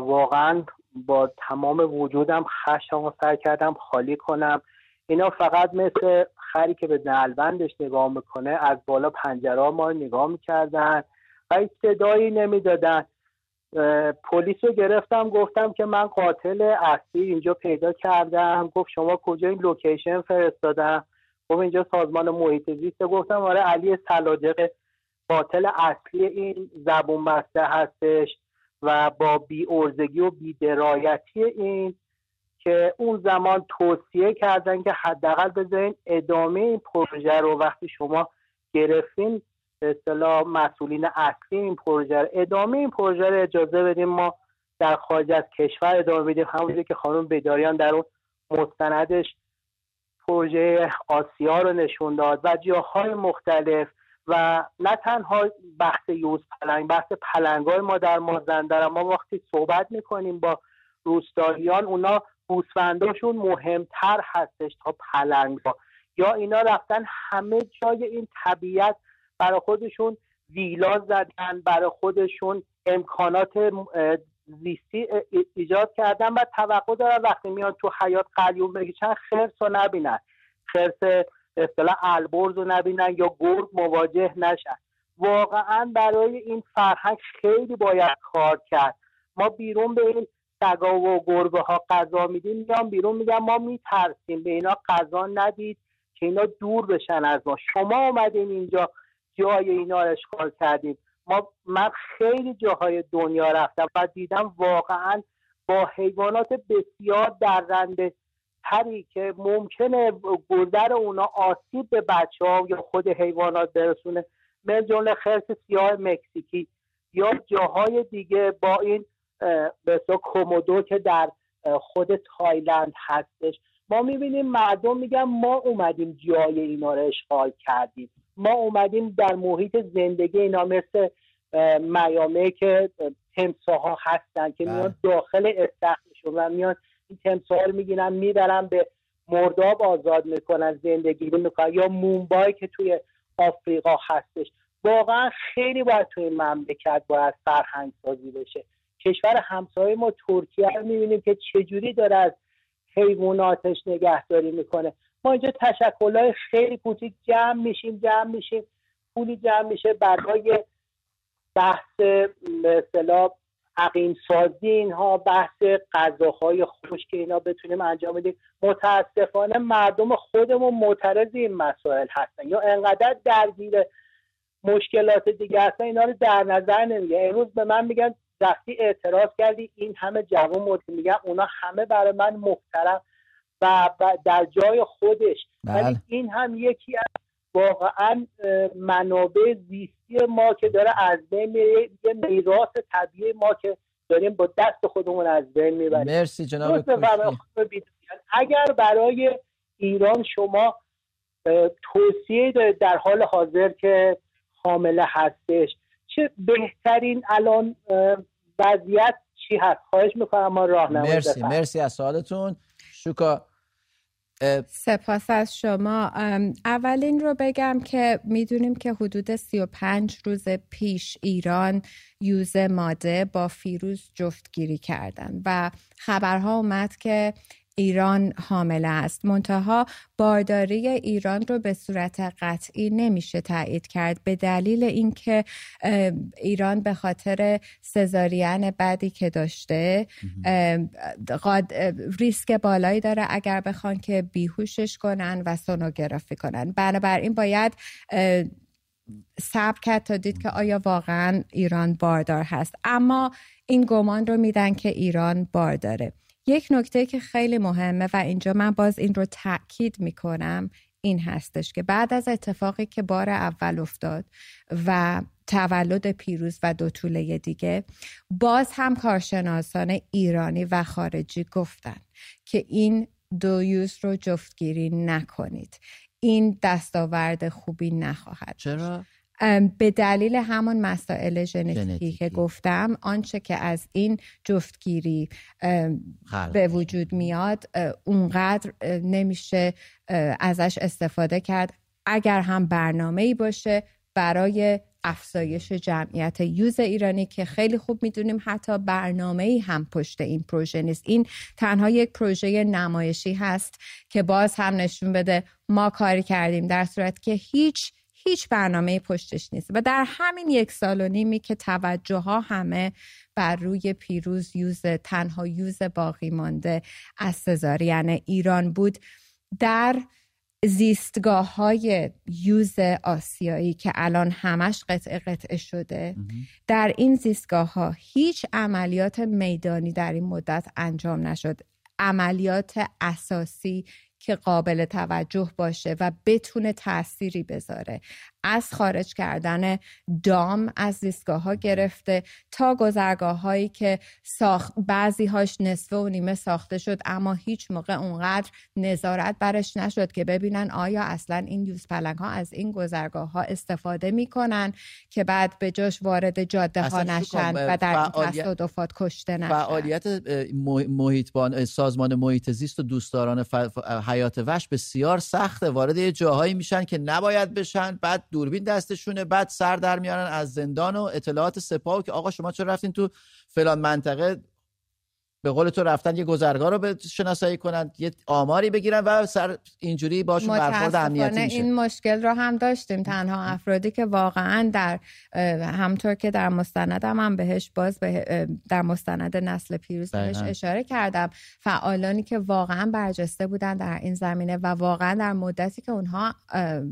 واقعا با تمام وجودم خشم و سر کردم خالی کنم. اینا فقط مثل خری که به نلبندش نگاه می‌کنه از بالا پنجره ما نگاه می‌کردن و هیچ صدایی نمی‌دادن. پلیس رو گرفتم گفتم که من قاتل اصلی اینجا پیدا کردم. گفت شما کجا این لوکیشن فرستادم؟ گفت اینجا سازمان محیط زیست. گفتم آره علی سلاجق قاتل اصلی این زبون بسته هستش. و با بی ارزگی و بی درایتی این که اون زمان توصیه کردن که حداقل بذارین ادامه این پروژه رو وقتی شما گرفتین به اصطلاح مسئولین اصلی این پروژه ادامه این پروژه رو اجازه بدیم ما در خارج از کشور ادامه بدیم همونجوری که خانم بیداریان در اون مستندش پروژه آسیا رو نشون داد و جاهای مختلف و نه تنها بحث یوز پلنگ بحث پلنگای ما در مازندران ما وقتی صحبت می‌کنیم با روستاییان اونا گوسفنداشون مهمتر هستش تا پلنگا یا اینا رفتن همه جای این طبیعت برای خودشون ویلا زدن برای خودشون امکانات زیستی ایجاد کردن و توقع دارن وقتی میان تو حیات قلیون بگیچن خرس رو نبینن. خرس اصطلاح البرز رو نبینن یا گرگ مواجه نشن. واقعا برای این فرهنگ خیلی باید کار کرد. ما بیرون به این سگا و گربه ها غذا میدیم میان بیرون میگن ما میترسیم به اینا غذا ندید که اینا دور بشن از ما. شما آمدین اینجا جای اینا رو اشغال کردیم ما من خیلی جاهای دنیا رفتم و دیدم واقعا با حیوانات بسیار درنده تری که ممکنه گذر اونا آسیب به بچه ها یا خود حیوانات برسونه من جمله خرس سیاه مکزیکی یا جاهای دیگه با این به کومودو که در خود تایلند هستش ما می‌بینیم مردم میگن ما اومدیم جای اینا رو اشغال کردیم ما اومدیم در محیط زندگی اینا مثل میامه که تمساها هستن که میان بله. داخل استخرشون و میان این رو می‌گیرن می‌برن به مرداب آزاد می‌کنن زندگی می‌کنن یا مومبای که توی آفریقا هستش. واقعا خیلی باید توی مملکت باید فرهنگ سازی بشه. کشور همسایه ما ترکیه رو می‌بینیم که چجوری داره از حیواناتش نگهداری می‌کنه. ما اینجا تشکلهای خیلی کوچیک جمع میشیم جمع میشیم. پولی جمع میشه برای بحث به عقیم سازی اینها بحث غذاهای خوش که اینا بتونیم انجام بدیم. متاسفانه مردم خودمون معترض این مسائل هستن. یا انقدر درگیر مشکلات دیگه هستن اینا رو در نظر نمیگه امروز به من میگن وقتی اعتراض کردی این همه جوان مورد میگن اونا همه برای من محترم و در جای خودش. ولی بله. این هم یکی از واقعا منابع زیستی ما که داره از بین میره یه میراث طبیعی ما که داریم با دست خودمون از بین می‌بریم. مرسی جناب اگر برای ایران شما توصیه دارید در حال حاضر که حامله هستش چه بهترین الان وضعیت چی هست؟ خواهش می‌کنم ما راهنمایی مرسی مرسی از سوالتون. شوکا سپاس از شما. اولین رو بگم که می‌دونیم که حدود 35 روز پیش ایران یوز ماده با فیروز جفتگیری کردن و خبرها اومد که ایران حامله است. منتها بارداری ایران رو به صورت قطعی نمیشه تایید کرد به دلیل اینکه ایران به خاطر سزارین بعدی که داشته ریسک بالایی داره اگر بخوان که بیهوشش کنن و سونوگرافی کنن. بنابراین باید سب کرد تا دید که آیا واقعا ایران باردار هست. اما این گمان رو میدن که ایران بارداره. یک نکته که خیلی مهمه و اینجا من باز این رو تاکید می‌کنم این هستش که بعد از اتفاقی که بار اول افتاد و تولد پیروز و دو طوله دیگه باز هم کارشناسان ایرانی و خارجی گفتن که این دو یوز رو جفتگیری نکنید این دستاورد خوبی نخواهد چرا؟ به دلیل همون مسائل ژنتیکی که گفتم آنچه که از این جفتگیری به وجود میاد اونقدر نمیشه ازش استفاده کرد. اگر هم برنامه ای باشه برای افزایش جمعیت یوز ایرانی که خیلی خوب می‌دونیم حتی برنامه ای هم پشت این پروژه نیست. این تنها یک پروژه نمایشی هست که باز هم نشون بده ما کاری کردیم در صورت که هیچ هیچ برنامه پشتش نیست و در همین یک سال و نیمی که توجه ها همه بر روی پیروز یوز تنها یوز باقی مانده از سزارین ایران بود در زیستگاه های یوز آسیایی که الان همش قطع قطعه شده در این زیستگاه ها هیچ عملیات میدانی در این مدت انجام نشد. عملیات اساسی که قابل توجه باشه و بتونه تأثیری بذاره. از خارج کردن دام از زیستگاه ها گرفته تا گذرگاه هایی که ساخت بعضی هاش نصفه و نیمه ساخته شد اما هیچ موقع اونقدر نظارت برش نشد که ببینن آیا اصلا این یوز پلنگ ها از این گذرگاه ها استفاده می‌کنن که بعد به جاش وارد جاده ها نشن و در تصادفات کشته نشن. فعالیت محیط سازمان محیط زیست و دوستداران حیات وحش بسیار سخته. وارد یه جاهایی میشن که نباید بشن بعد دوربین دستشونه بعد سر در میارن از زندان و اطلاعات سپاه که آقا شما چرا رفتین تو فلان منطقه؟ به قول تو رفتن یه گذرگاه رو به شناسایی کنن یه آماری بگیرن و سر اینجوری باشون برخورد امنیتی میشه. این مشکل رو هم داشتیم. تنها افرادی که واقعا در همطور که در مستندم هم بهش باز به در مستند نسل پیروز بهش اشاره کردم. فعالانی که واقعا برجسته بودن در این زمینه و واقعا در مدتی که اونها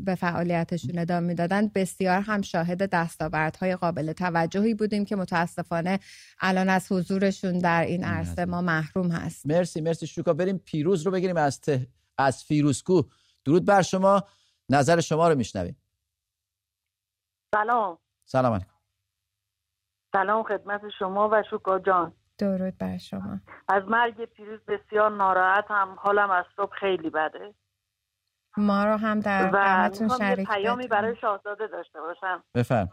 به فعالیتشون ادامه می‌دادن بسیار هم شاهد دستاوردهای قابل توجهی بودیم که متاسفانه الان از حضورشون در این عرصه ما محروم هست. مرسی مرسی شوکا. بریم پیروز رو بگیریم از ته... از فیروزکو. درود بر شما. نظر شما رو میشنویم. سلام. سلام علیکم. سلام خدمت شما و شوکا جان. درود بر شما. از مرگ پیروز بسیار ناراحت هم حالم از صبح خیلی بده. ما رو هم در غمتون شریک پیامی برای شاهزاده داشته باشم. بفرم.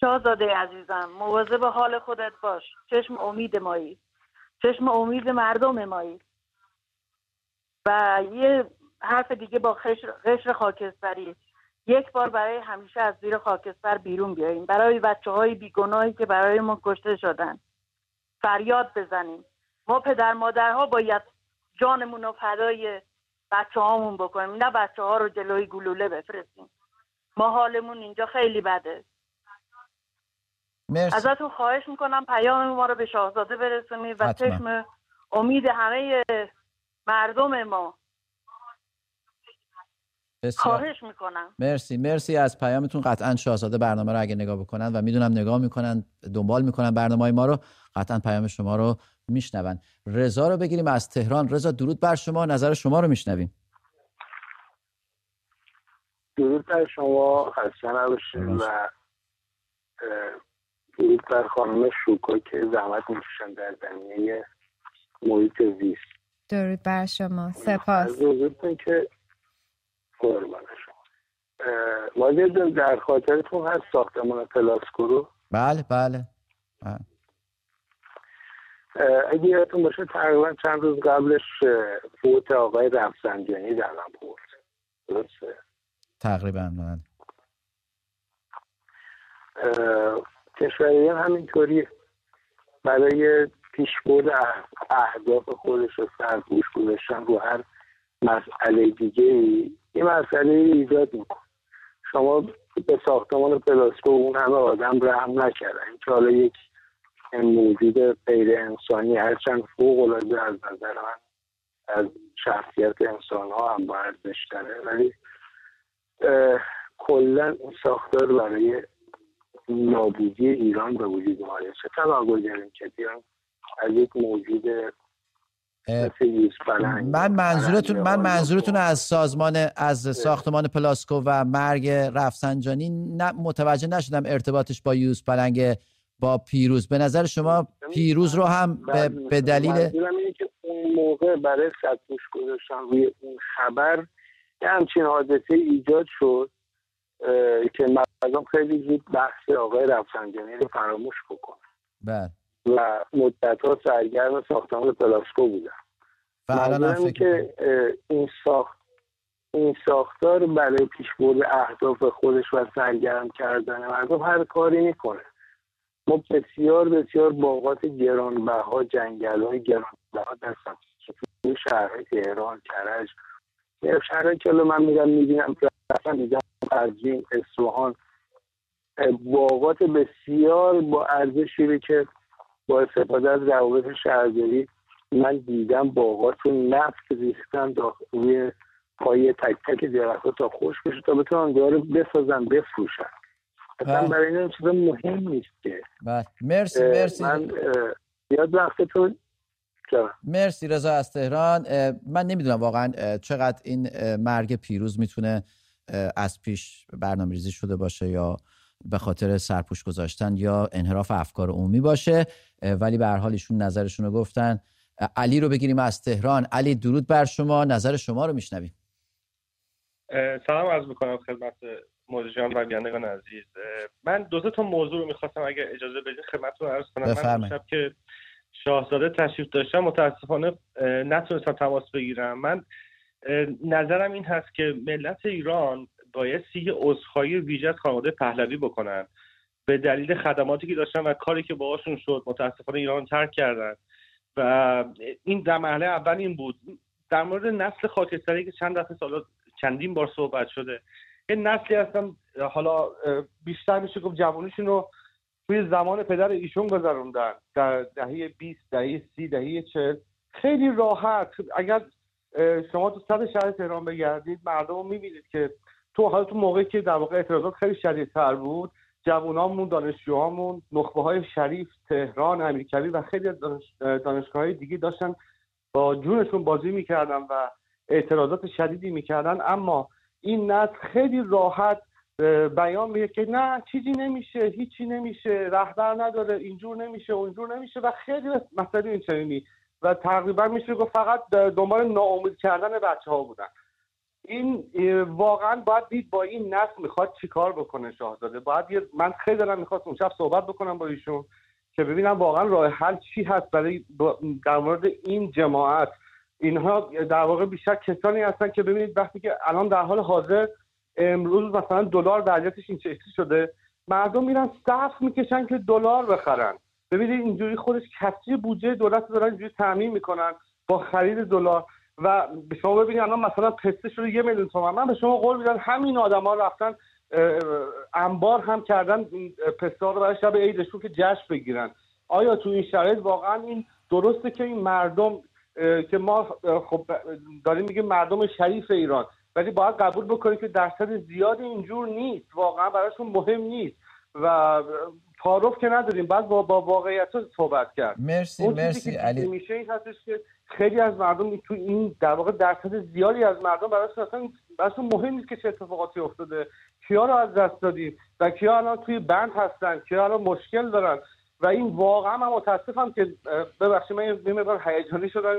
شاهزاده عزیزم مواظب حال خودت باش. چشم امید مایی. چشم امید مردم مایی. و یه حرف دیگه با قشر خاکستری. یک بار برای همیشه از زیر خاکستر بیرون بیاییم. برای بچه های بیگناهی که برای ما کشته شدن. فریاد بزنیم. ما پدر مادرها باید جانمون رو فدای بچه هامون بکنیم. نه بچه ها رو جلوی گلوله بفرستیم. ما حالمون اینجا خیلی بده. مرسی. ازتون خواهش می‌کنم پیام ما رو به شاهزاده برسونید و چشم امید همه مردم ما. بسیار. خواهش می‌کنم. مرسی مرسی. از پیامتون قطعا شاهزاده برنامه رو اگه نگاه بکنن و می‌دونم نگاه می‌کنن دنبال می‌کنن برنامه های ما رو قطعا پیام شما رو میشنون. رضا رو بگیریم از تهران. رضا درود بر شما. نظر شما رو میشنویم. درود بر شما. خسته نباشید و درود بر خانم شوکا که زحمت می‌کشن در زمینه محیط زیست. درود بر شما. سپاس. که قربان شما. در خاطرتون هست ساختمان پلاسکورو بله بله, بله. اگه یادتون باشه تقریبا چند روز قبلش فوت آقای رفسنجانی در پرد درسته؟ تقریبا بله. کشوریان همینطوری برای پیشبرد اهداف خودش رو سرپوش گذاشتن رو هر مسئله دیگه ای این مسئله ایجاد میکن شما به ساختمان پلاسکو اون همه آدم رحم نکردن. که حالا یک موجود غیر انسانی هرچند فوق العاده از نظر من از شخصیت انسان ها هم با ارزش ولی کلا اون ساختار برای نابودی ایران به وجود اومده. چه توقع داریم که بیان از یک موجود من منظورتون من منظورتون از سازمان از ساختمان پلاسکو و مرگ رفسنجانی متوجه نشدم ارتباطش با یوز پلنگ با پیروز. به نظر شما پیروز رو هم به, به دلیل اینه که اون موقع برای سطوش گذاشتن روی اون خبر یه همچین حادثه ایجاد شد که مردم خیلی زود بحث آقای رفسنجانی رو فراموش بکنن بله. و مدت ها سرگرم ساختمان پلاسکو بودن و الان که این ساخت این ساختار برای پیشبرد اهداف خودش و سرگرم کردن مردم هر کاری می‌کنه. ما بسیار بسیار باغات گرانبها جنگل های گرانبها در شهرهای تهران کرج. شهرهای که من میرم می‌بینم رفتن دیدم ارجین اصفهان باغات بسیار با ارزشی که با استفاده از روابط شهرداری من دیدم باغات نفت ریختن روی پای تک تک درخت تا خوش بشه تا بتونن داره بسازن بفروشن. اصلا بله. برای این چیزا مهم نیست که. بله. مرسی مرسی. من یاد وقتتون مرسی رضا از تهران. من نمی‌دونم واقعا چقدر این مرگ پیروز می‌تونه از پیش برنامه ریزی شده باشه یا به خاطر سرپوش گذاشتن یا انحراف افکار عمومی باشه ولی به هر حال ایشون نظرشون رو گفتن. علی رو بگیریم از تهران. علی درود بر شما. نظر شما رو میشنویم. سلام عرض می‌کنم خدمت موزیجان و بینندگان عزیز. من دو تا موضوع رو می‌خواستم اگر اجازه بدین خدمتتون عرض کنم. من شب که شاهزاده تشریف داشتم متاسفانه نتونستم تماس بگیرم. من نظرم این هست که ملت ایران بایستی یه عذرخواهی ویژه از خانواده پهلوی بکنن. به دلیل خدماتی که داشتن و کاری که باهاشون شد متاسفانه ایران ترک کردن. و این در مرحله اول این بود. در مورد نسل خاکستری که چند دفعه سالا چندین بار صحبت شده. یه نسلی هستن حالا بیشتر میشه گفت جوانیشون رو توی زمان پدر ایشون گذروندن. در دهه 20 دهه 30 دهه 40 خیلی راحت. اگر شما تو صد شهر تهران بگردید مردم رو می‌بینید که تو حالا تو موقعی که در واقع اعتراضات خیلی شدیدتر بود جوانامون دانشجوهامون نخبه های شریف تهران امیرکبی و خیلی از دانشگاه دیگه داشتن با جونشون بازی می‌کردن و اعتراضات شدیدی می‌کردن. اما این نسل خیلی راحت بیان میگه که نه چیزی نمیشه هیچی نمیشه رهبر نداره اینجور نمیشه اونجور نمیشه و خیلی مسئله این چنینی و تقریبا میشه گفت فقط دنبال ناامید کردن بچه ها بودن. این واقعا باید دید با این نسل می‌خواد چیکار بکنه شاهزاده. باید من خیلی دارم می‌خواست اون شب صحبت بکنم با ایشون که ببینم واقعا راه حل چی هست برای در مورد این جماعت. اینها در واقع بیشتر کسانی هستن که ببینید وقتی که الان در حال حاضر امروز مثلا دلار وضعیتش این شکلی شده مردم میرن صف می‌کشن که دلار بخرن. ببینید اینجوری خودش کسری بودجه دولت دارن اینجوری تعمین می‌کنن با خرید دلار. و به شما ببینید الان مثلا پسته شده یه میلیون تومن. من به شما قول میدم همین آدما رفتن انبار هم کردن پسته رو برای شب عیدشون که جشن بگیرن. آیا تو این شرایط واقعا این درسته که این مردم که ما خب داریم میگیم مردم شریف ایران ولی باید قبول بکنیم که درصد زیادی اینجور نیست. واقعا براشون مهم نیست. و تعارف که نداریم. بعد با, با واقعیت صحبت کرد. مرسی مرسی علی. میشه این هستش که خیلی از مردم تو این در واقع درصد زیادی از مردم براشون اصلا براشون مهم نیست که چه اتفاقاتی افتاده. کیا رو از دست دادیم و کیا الان توی بند هستن کیا الان مشکل دارن. و این واقعا من متاسفم که ببخشید من یه مقدار هیجانی شدم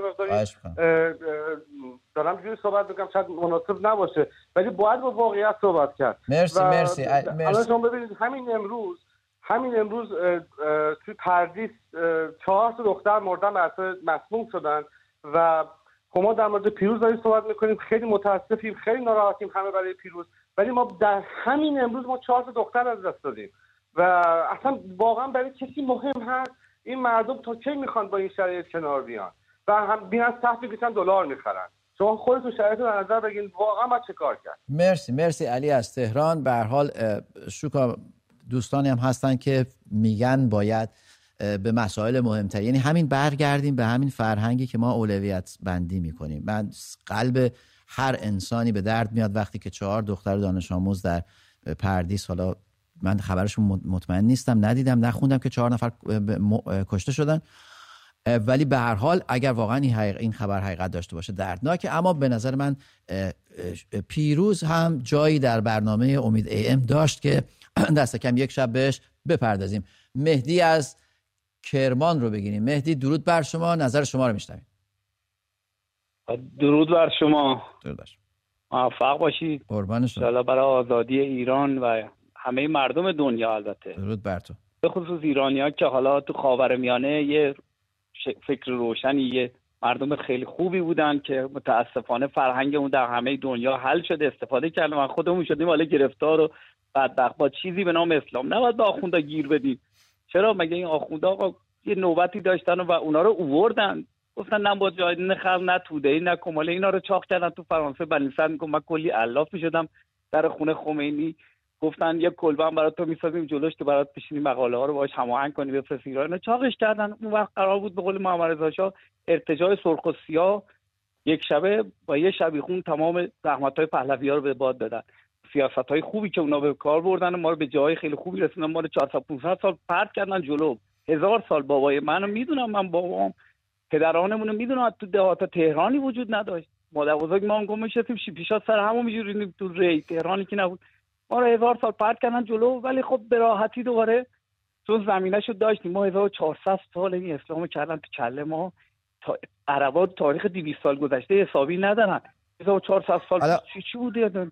دارم جوری صحبت می‌کنم شاید مناسب نباشه. ولی باید با واقعیت صحبت کرد. مرسی مرسی. الان شما ببینید همین امروز همین امروز توی پردیس چهار تا دختر مردن بر مسموم شدن. و خب ما در مورد پیروز داریم صحبت می‌کنیم. خیلی متاسفیم خیلی ناراحتیم همه برای پیروز. ولی ما در همین امروز ما چهار دختر از دست دادیم. و اصلا واقعا برای کسی مهم هست این مردم تا کی می‌خوان با این شرایط کنار بیان؟ و هم بیان صف بگیرن دلار می‌خرن. شما خودتون شرایط رو نظر بگین واقعا ما چه کار کرد؟ مرسی مرسی علی از تهران. به حال شوکا دوستانی هم هستن که میگن باید به مسائل مهمتر یعنی همین برگردیم به همین فرهنگی که ما اولویت بندی می‌کنیم. من قلب هر انسانی به درد میاد وقتی که چهار دختر دانش آموز در پردیس حالا من خبرشون مطمئن نیستم ندیدم نخوندم که چهار نفر کشته شدن. ولی به هر حال اگر واقعا این خبر حقیقت داشته باشه دردناکه. اما به نظر من پیروز هم جایی در برنامه امید ای ام داشت که دست کم یک شب بهش بپردازیم. مهدی از کرمان رو بگیریم. مهدی درود بر شما. نظر شما رو میشنویم. درود بر شما. درود بر موفق باشید. قربان شما. برای آزادی ایران و همه مردم دنیا البته. درود بر تو. به خصوص ایرانی ها که حالا تو خاورمیانه یه فکر روشنی یه مردم خیلی خوبی بودن که متاسفانه فرهنگ اون در همه دنیا حل شده استفاده کردن و خودمون شدیم حالا گرفتار و بدبخت. با چیزی به نام اسلام. نباید به آخوندا گیر بدیم. چرا مگه این آخوندا آقا یه نوبتی داشتن و اونا رو اووردن؟ گفتن نه با جایدین خلق نه توده ای نه کماله اینا رو چاق کردن تو فرانسه. صدر میگم من کلی الاف می‌شدم در خونه خمینی. گفتن یه کلبه هم برات تو می‌سازیم جلوش تو برات بشینی مقاله ها رو باهاش هماهنگ کنی بفرستی. ایران چاقش کردن. اون وقت قرار بود به قول محمد رضا ارتجاع سرخ و سیاه یک شبه با یه شبیخون تمام زحمت های پهلوی ها رو به باد دادن سیاست های خوبی که اونا به کار بردن ما رو به جای خیلی خوبی رسوندن. ما رو 400 500 سال پرت کردن جلو. هزار سال بابای منو می‌دونم من بابام. پدرانمون رو می‌دونم تو دهات تهرانی وجود نداشت. مادر بزرگ ما هم گم میشتیم پیشا سر همون میجوریم تو ری تهرانی که نبود. ما رو هزار سال پرت کردن جلو ولی خب به راحتی دوباره چون زمینش رو داشتیم. ما 1400 سال این اسلام کردن تو کله ما. تا عربا تاریخ 200 سال گذشته حسابی ندارن. 1400 سال چی چی بوده؟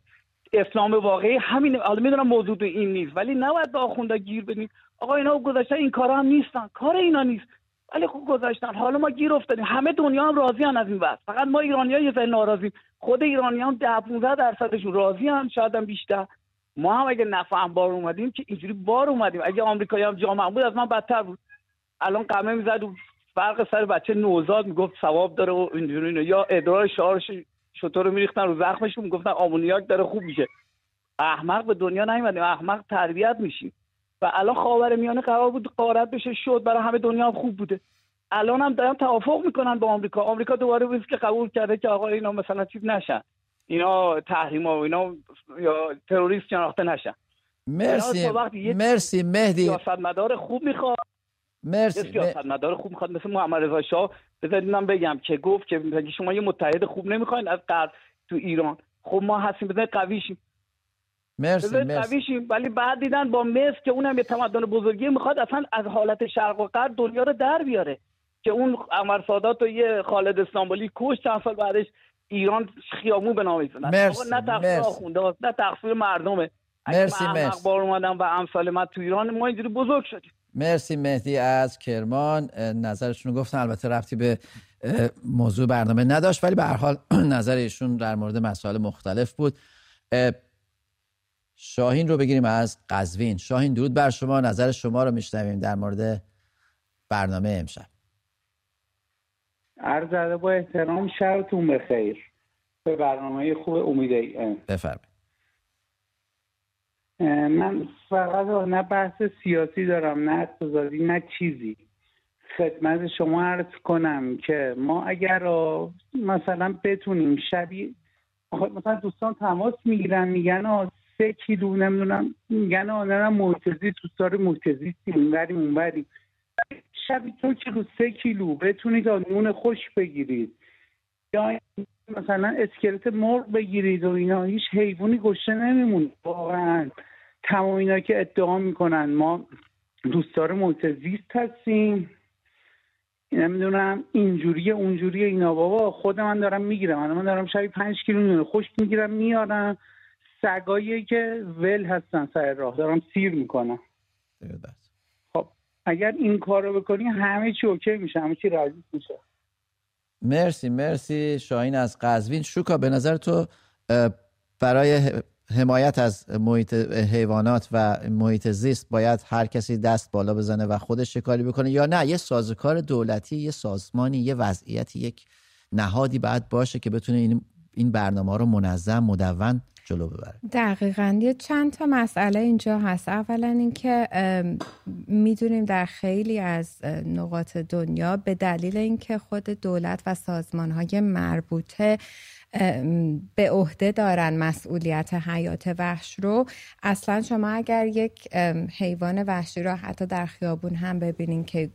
اسلام واقعی همین حالا می‌دونم موضوع این نیست ولی نباید به آخونده گیر بدیم. آقا اینا گذاشتن این کارا هم نیستن. کار اینا نیست. ولی خوب گذاشتن حالا ما گیر افتادیم. همه دنیا هم راضی از این وقت فقط ما ایرانی ها یه ذره ناراضیم. خود ایرانی هم ده 15 درصدشون راضی هم شاید هم بیشتر. ما هم اگه نفهم بار اومدیم که اینجوری بار اومدیم. اگه آمریکایی هم جامعه بود از من بدتر بود. الان قمه می‌زد و فرق سر بچه نوزاد می‌گفت ثواب داره و اینجوری یا ادرار شعارش شطور رو میریختن رو زخمش می‌گفتن آمونیاک داره خوب میشه. احمق به دنیا نیومدیم. احمق تربیت میشیم. و الان خاور میانه قرار بود قارت بشه شد. برای همه دنیا هم خوب بوده. الان هم دارن توافق می‌کنن با آمریکا. آمریکا دوباره بود که قبول کرده که آقا اینا مثلا چیز نشن. اینا تحریم و اینا یا تروریست شناخته نشن. مرسی. مرسی مهدی. مدار خوب می‌خواد. مرسی سیاست مدار خوب می‌خواد مثل محمد رضا شاه. بذارید من بگم که گفت که شما یه متحد خوب نمی‌خواین از غرب تو ایران. خب ما هستیم بذارید قوی شیم مرسی مرسی. شیم ولی بعد دیدن با مصر که اونم یه تمدن بزرگی می‌خواد اصلا از حالت شرق و غرب دنیا رو در بیاره. که اون عمر سادات و یه خالد استانبولی کش چند سال بعدش ایران خیامون به نام مرسی نه تقصیر آخونده نه تقصیر مردمه. مرسی مرسی. بار اومدم و امثال من تو ایران ما اینجوری بزرگ شدیم. مرسی مهدی از کرمان. نظرشون رو گفتن. البته رفتی به موضوع برنامه نداشت ولی به هر حال نظر ایشون در مورد مسائل مختلف بود. شاهین رو بگیریم از قزوین. شاهین درود بر شما. نظر شما رو میشنویم در مورد برنامه امشب. عرض با احترام شبتون بخیر. به برنامه خوب امید بفرمایید. من فقط نه بحث سیاسی دارم نه اقتصادی نه چیزی. خدمت شما عرض کنم که ما اگر مثلا بتونیم شبیه مثلا دوستان تماس می‌گیرن میگن سه کیلو نمی‌دونم میگن آنه مرتزی دوستار مرتزی اینوریم اونوریم شبی دو کیلو سه کیلو. بتونید نون خوش بگیرید. یا مثلا اسکلت مرغ بگیرید و اینا. هیچ حیوانی گشته نمیمون واقعا. تمام اینا که ادعا می‌کنن. ما دوستدار محیط زیست هستیم. نمی‌دونم اینجوری اونجوری اینا. بابا خود من دارم می‌گیرم. من دارم شبی پنج کیلو نون خوش می‌گیرم میارم. سگایی که ول هستن سر راه. دارم سیر می‌کنم. خب اگر این کار رو بکنی همه چی اوکی میشه. همه چی ردیف میشه. مرسی مرسی. شاهین از قزوین. شوکا به نظر تو برای حمایت از محیط حیوانات و محیط زیست باید هر کسی دست بالا بزنه و خودش کاری بکنه یا نه. یه سازوکار دولتی یه سازمانی یه وضعیتی یک نهادی باید باشه که بتونه این این برنامه رو منظم مدون جلو ببره. دقیقا. یه چند تا مسئله اینجا هست. اولا اینکه می‌دونیم در خیلی از نقاط دنیا به دلیل اینکه خود دولت و سازمان های مربوطه به عهده دارن مسئولیت حیات وحش رو. اصلا شما اگر یک حیوان وحشی رو حتی در خیابون هم ببینین که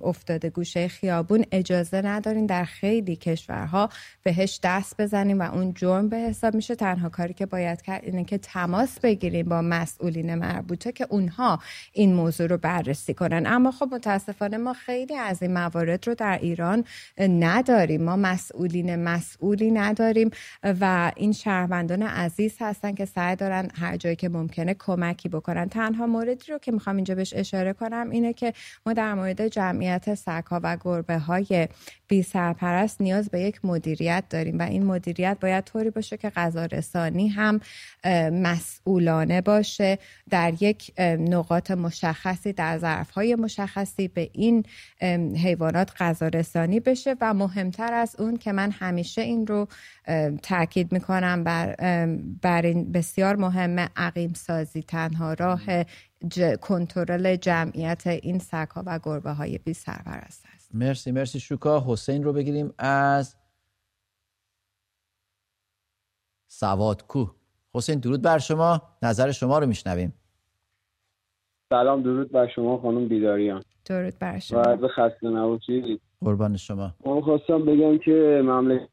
افتاده گوشه خیابون اجازه ندارین در خیلی کشورها بهش دست بزنیم و اون جرم به حساب میشه. تنها کاری که باید کرد اینه که تماس بگیریم با مسئولین مربوطه که اونها این موضوع رو بررسی کنن. اما خب متاسفانه ما خیلی از این موارد رو در ایران نداریم. ما مسئولین مسئولی نداریم و این شهروندان عزیز هستن که سعی دارن هر جایی که ممکنه کمکی بکنن. تنها موردی رو که می‌خوام اینجا بهش اشاره کنم اینه که ما در مورد جمعیت سگها و گربه های بی سرپرست نیاز به یک مدیریت داریم و این مدیریت باید طوری باشه که غذا رسانی هم مسئولانه باشه در یک نقاط مشخصی در ظرف های مشخصی به این حیوانات غذا رسانی بشه و مهمتر از اون که من همیشه این رو تاکید می‌کنم بر, بر این بسیار مهم عقیم سازی تنها راه کنترل جمعیت این سگها و گربه های بی سرپرست است. مرسی مرسی شوکا. حسین رو بگیریم از سواد کو حسین درود بر شما. نظر شما رو میشنویم. سلام درود بر شما خانم بیداریان. درود بر شما. و خسته نباشید قربان شما. من خواستم بگم که مملکت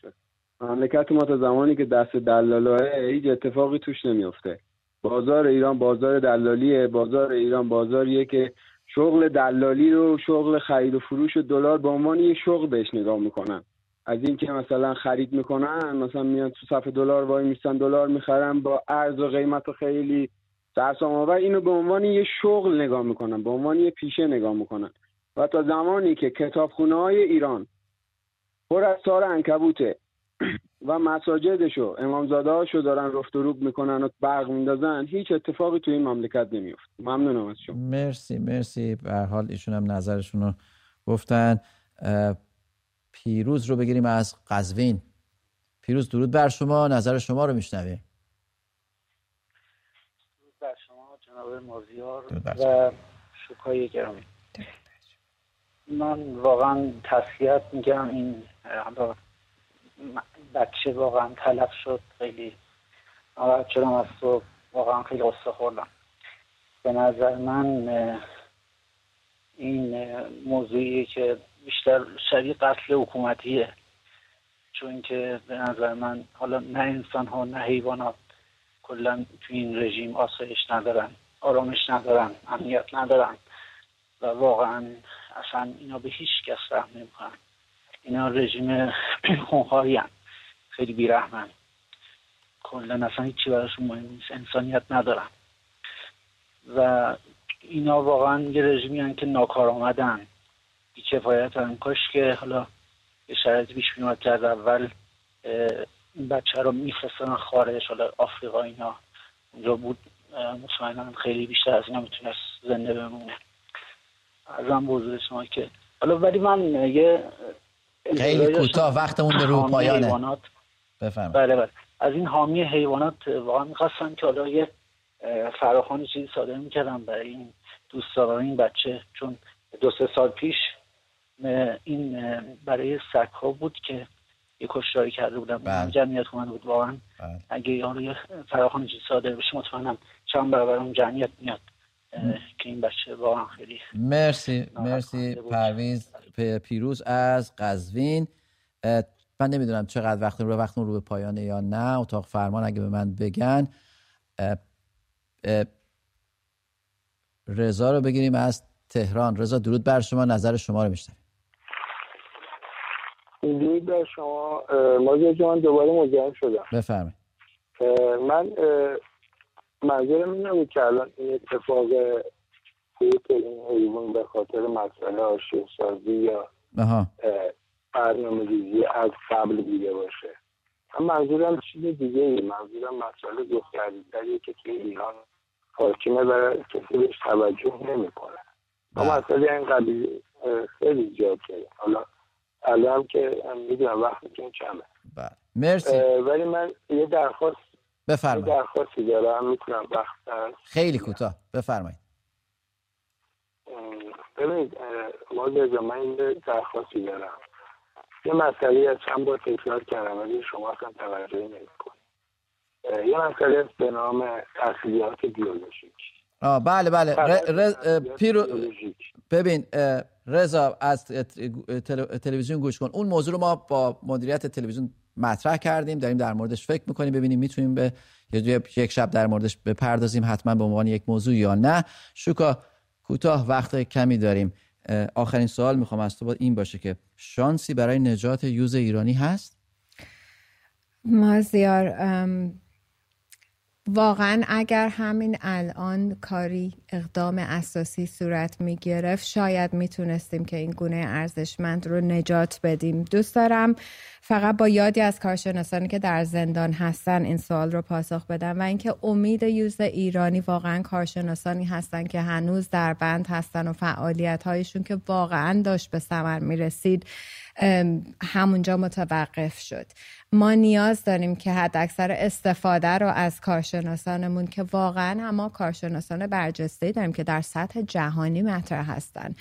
شد. مملکت ما تا زمانی که دست دلالاه هیچ اتفاقی توش نمیفته بازار ایران بازار دلالیه بازار ایران بازاریه که شغل دلالی رو شغل خرید و فروش دلار به عنوان یه شغل بهش نگاه می‌کنن. از اینکه مثلا خرید می‌کنن مثلا میان تو صفحه دلار وای میستن دلار می‌خرن با ارز و قیمت و خیلی سرسام آور. اینو به عنوان یه شغل نگاه می‌کنن به عنوان یه پیشه نگاه می‌کنن. و تا زمانی که کتابخونه های ایران پر از سار انکبوته و مساجدشو امامزاده هاشو دارن رفت و روب می‌کنن و برق میندازن. هیچ اتفاقی توی این مملکت نمیفت ممنونم از شما. مرسی مرسی. به حال ایشون هم نظرشون رو گفتن. پیروز رو بگیریم از قزوین. پیروز درود بر شما. نظر شما رو میشنویم. درود بر شما جناب مازیار و شکای گرامی. من واقعا تسلیت میگم این بچه واقعا تلف شد خیلی ناراحت شدم از تو. واقعا خیلی قصه خوردم. به نظر من این موضوعی که بیشتر شبیه قتل حکومتیه. چون که به نظر من حالا نه انسان ها نه حیوانات کلا تو این رژیم آسایش ندارن آرامش ندارن امنیت ندارن. و واقعا اصلا اینا به هیچ کس رحم نمی‌کنن. اینا رژیم خونخواهی هم. خیلی بیرحمن. کلا اصلا هیچی براشون مهم نیست. انسانیت ندارن. و اینا واقعا یه رژیمی که ناکار آمدن بیکفایت هم کاش که حالا یه شرایطی پیش میومد کرد اول این بچه رو میفرستن خارج. حالا آفریقا اینا. اونجا بود. مطمئنا خیلی بیشتر از اینا می‌تونست زنده بمونه. ازم بزرگ شما که حالا ولی من یه خیلی کوتاه وقتمون به رو پایانه بفهم بله بله. از این حامی حیوانات واقعا می‌خواستم که حالا یه فراخان چیزی صادر می‌کردم برای این دوستداران این بچه چون دو سه سال پیش این برای سک ها بود که یه کشتاری کرده بودم. بله. جمعیت اومده بود واقعا. بله. اگه یه فراخان چیزی صادر بشه مطمئنم چند برابر اون جمعیت میاد. که این بچه واقعا خیلی مرسی مرسی پرویز پیروز از قزوین. من نمی‌دونم چقدر وقت رو وقت رو به پایانه یا نه. اتاق فرمان اگه به من بگن. رضا رو بگیریم از تهران. رضا درود بر شما. نظر شما رو میشنم درود بر شما. مازیار جان دوباره مزاحم شدم. بفرمایید. من منظورم این نبود که الان این اتفاق فوت این حیوان به خاطر مسئله آشیل سازی یا برنامه ریزی از قبل بوده باشه. من منظورم چیز دیگه ای منظورم مسئله دختریتریه که توی ایران حاکمه و کسی بهش توجه نمی‌کنه. اما مسئله این قبیل خیلی زیاد شده حالا الان که می‌دونم وقتتون کمه. بله. مرسی. ولی من یه درخواست بفرمایید. درخواستی دارم می‌تونم وقت خیلی کوتاه بفرمایید. ببینید ما من یه درخواستی دارم. یه مسئله از چند بار تکرار کردم ولی شما اصلا توجهی نمی‌کنید. یه مسئله به نام تحصیلات بیولوژیک. آه بله بله. پیرو ببین رضا از تلویزیون گوش کن. اون موضوع رو ما با مدیریت تلویزیون مطرح کردیم. داریم در موردش فکر می‌کنیم ببینیم می‌تونیم به یک شب در موردش بپردازیم حتما به عنوان یک موضوع یا نه. شوکا کوتاه وقت کمی داریم. آخرین سوال می‌خوام از تو با این باشه که شانسی برای نجات یوز ایرانی هست؟ مازیار واقعا اگر همین الان کاری اقدام اساسی صورت می گرفت شاید می‌تونستیم که این گونه ارزشمند رو نجات بدیم. دوست دارم فقط با یادی از کارشناسانی که در زندان هستن این سوال رو پاسخ بدم و اینکه امید یوز ایرانی واقعا کارشناسانی هستن که هنوز در بند هستن و فعالیت هایشون که واقعا داشت به ثمر می رسید همونجا متوقف شد. ما نیاز داریم که حد اکثر استفاده رو از کارشناسانمون که واقعا هم ما کارشناسان برجسته داریم که در سطح جهانی مطرح هستن.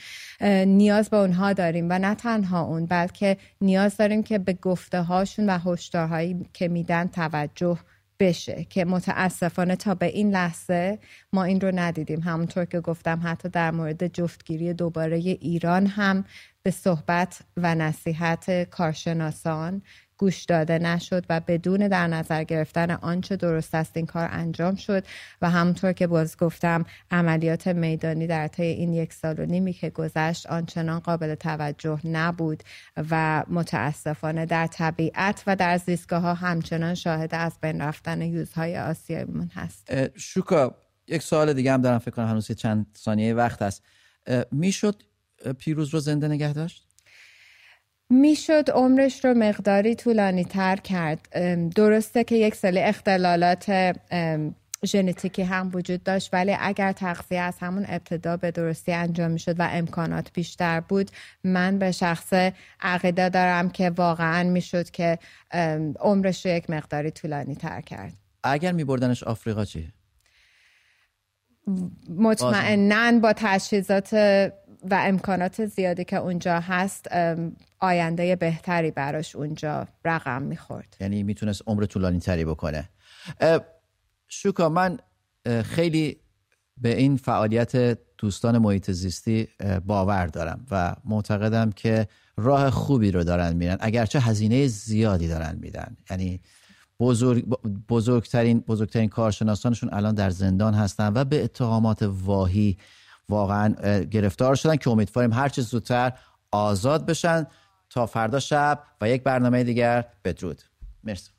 نیاز به اونها داریم و نه تنها اون بلکه نیاز داریم که به گفته هاشون و هشدارهایی که میدن توجه بشه که متاسفانه تا به این لحظه ما این رو ندیدیم. همونطور که گفتم حتی در مورد جفتگیری دوباره ایران هم به صحبت و نصیحت کارشناسان گوش داده نشد و بدون در نظر گرفتن آنچه درست است این کار انجام شد و همونطور که باز گفتم عملیات میدانی در طی این یک سال و نیمی که گذشت آنچنان قابل توجه نبود و متاسفانه در طبیعت و در زیستگاه ها همچنان شاهد از بین رفتن یوزهای آسیاییمون هست. شوکا یک سوال دیگه هم دارم فکر کنم هنوز چند ثانیه وقت است. می‌شد پیروز رو زنده نگه داشت؟ می‌شد عمرش رو مقداری طولانی تر کرد. درسته که یک سری اختلالات ژنتیکی هم وجود داشت ولی اگر تغذیه از همون ابتدا به درستی انجام می‌شد و امکانات بیشتر بود من به شخص عقیده دارم که واقعا می‌شد که عمرش رو یک مقداری طولانی تر کرد. اگر می بردنش آفریقا چی؟ مطمئنا با تجهیزات و امکانات زیادی که اونجا هست آینده بهتری براش اونجا رقم می‌خورد. یعنی می‌تونست عمر طولانی تری بکنه شوکا من خیلی به این فعالیت دوستان محیط زیستی باور دارم و معتقدم که راه خوبی رو دارن میرن اگرچه هزینه زیادی دارن میدن. یعنی بزرگ بزرگترین بزرگترین کارشناسانشون الان در زندان هستن و به اتهامات واهی واقعا گرفتار شدن که امیدواریم هر چه زودتر آزاد بشن. تا فردا شب و یک برنامه دیگر. بدرود. مرسی.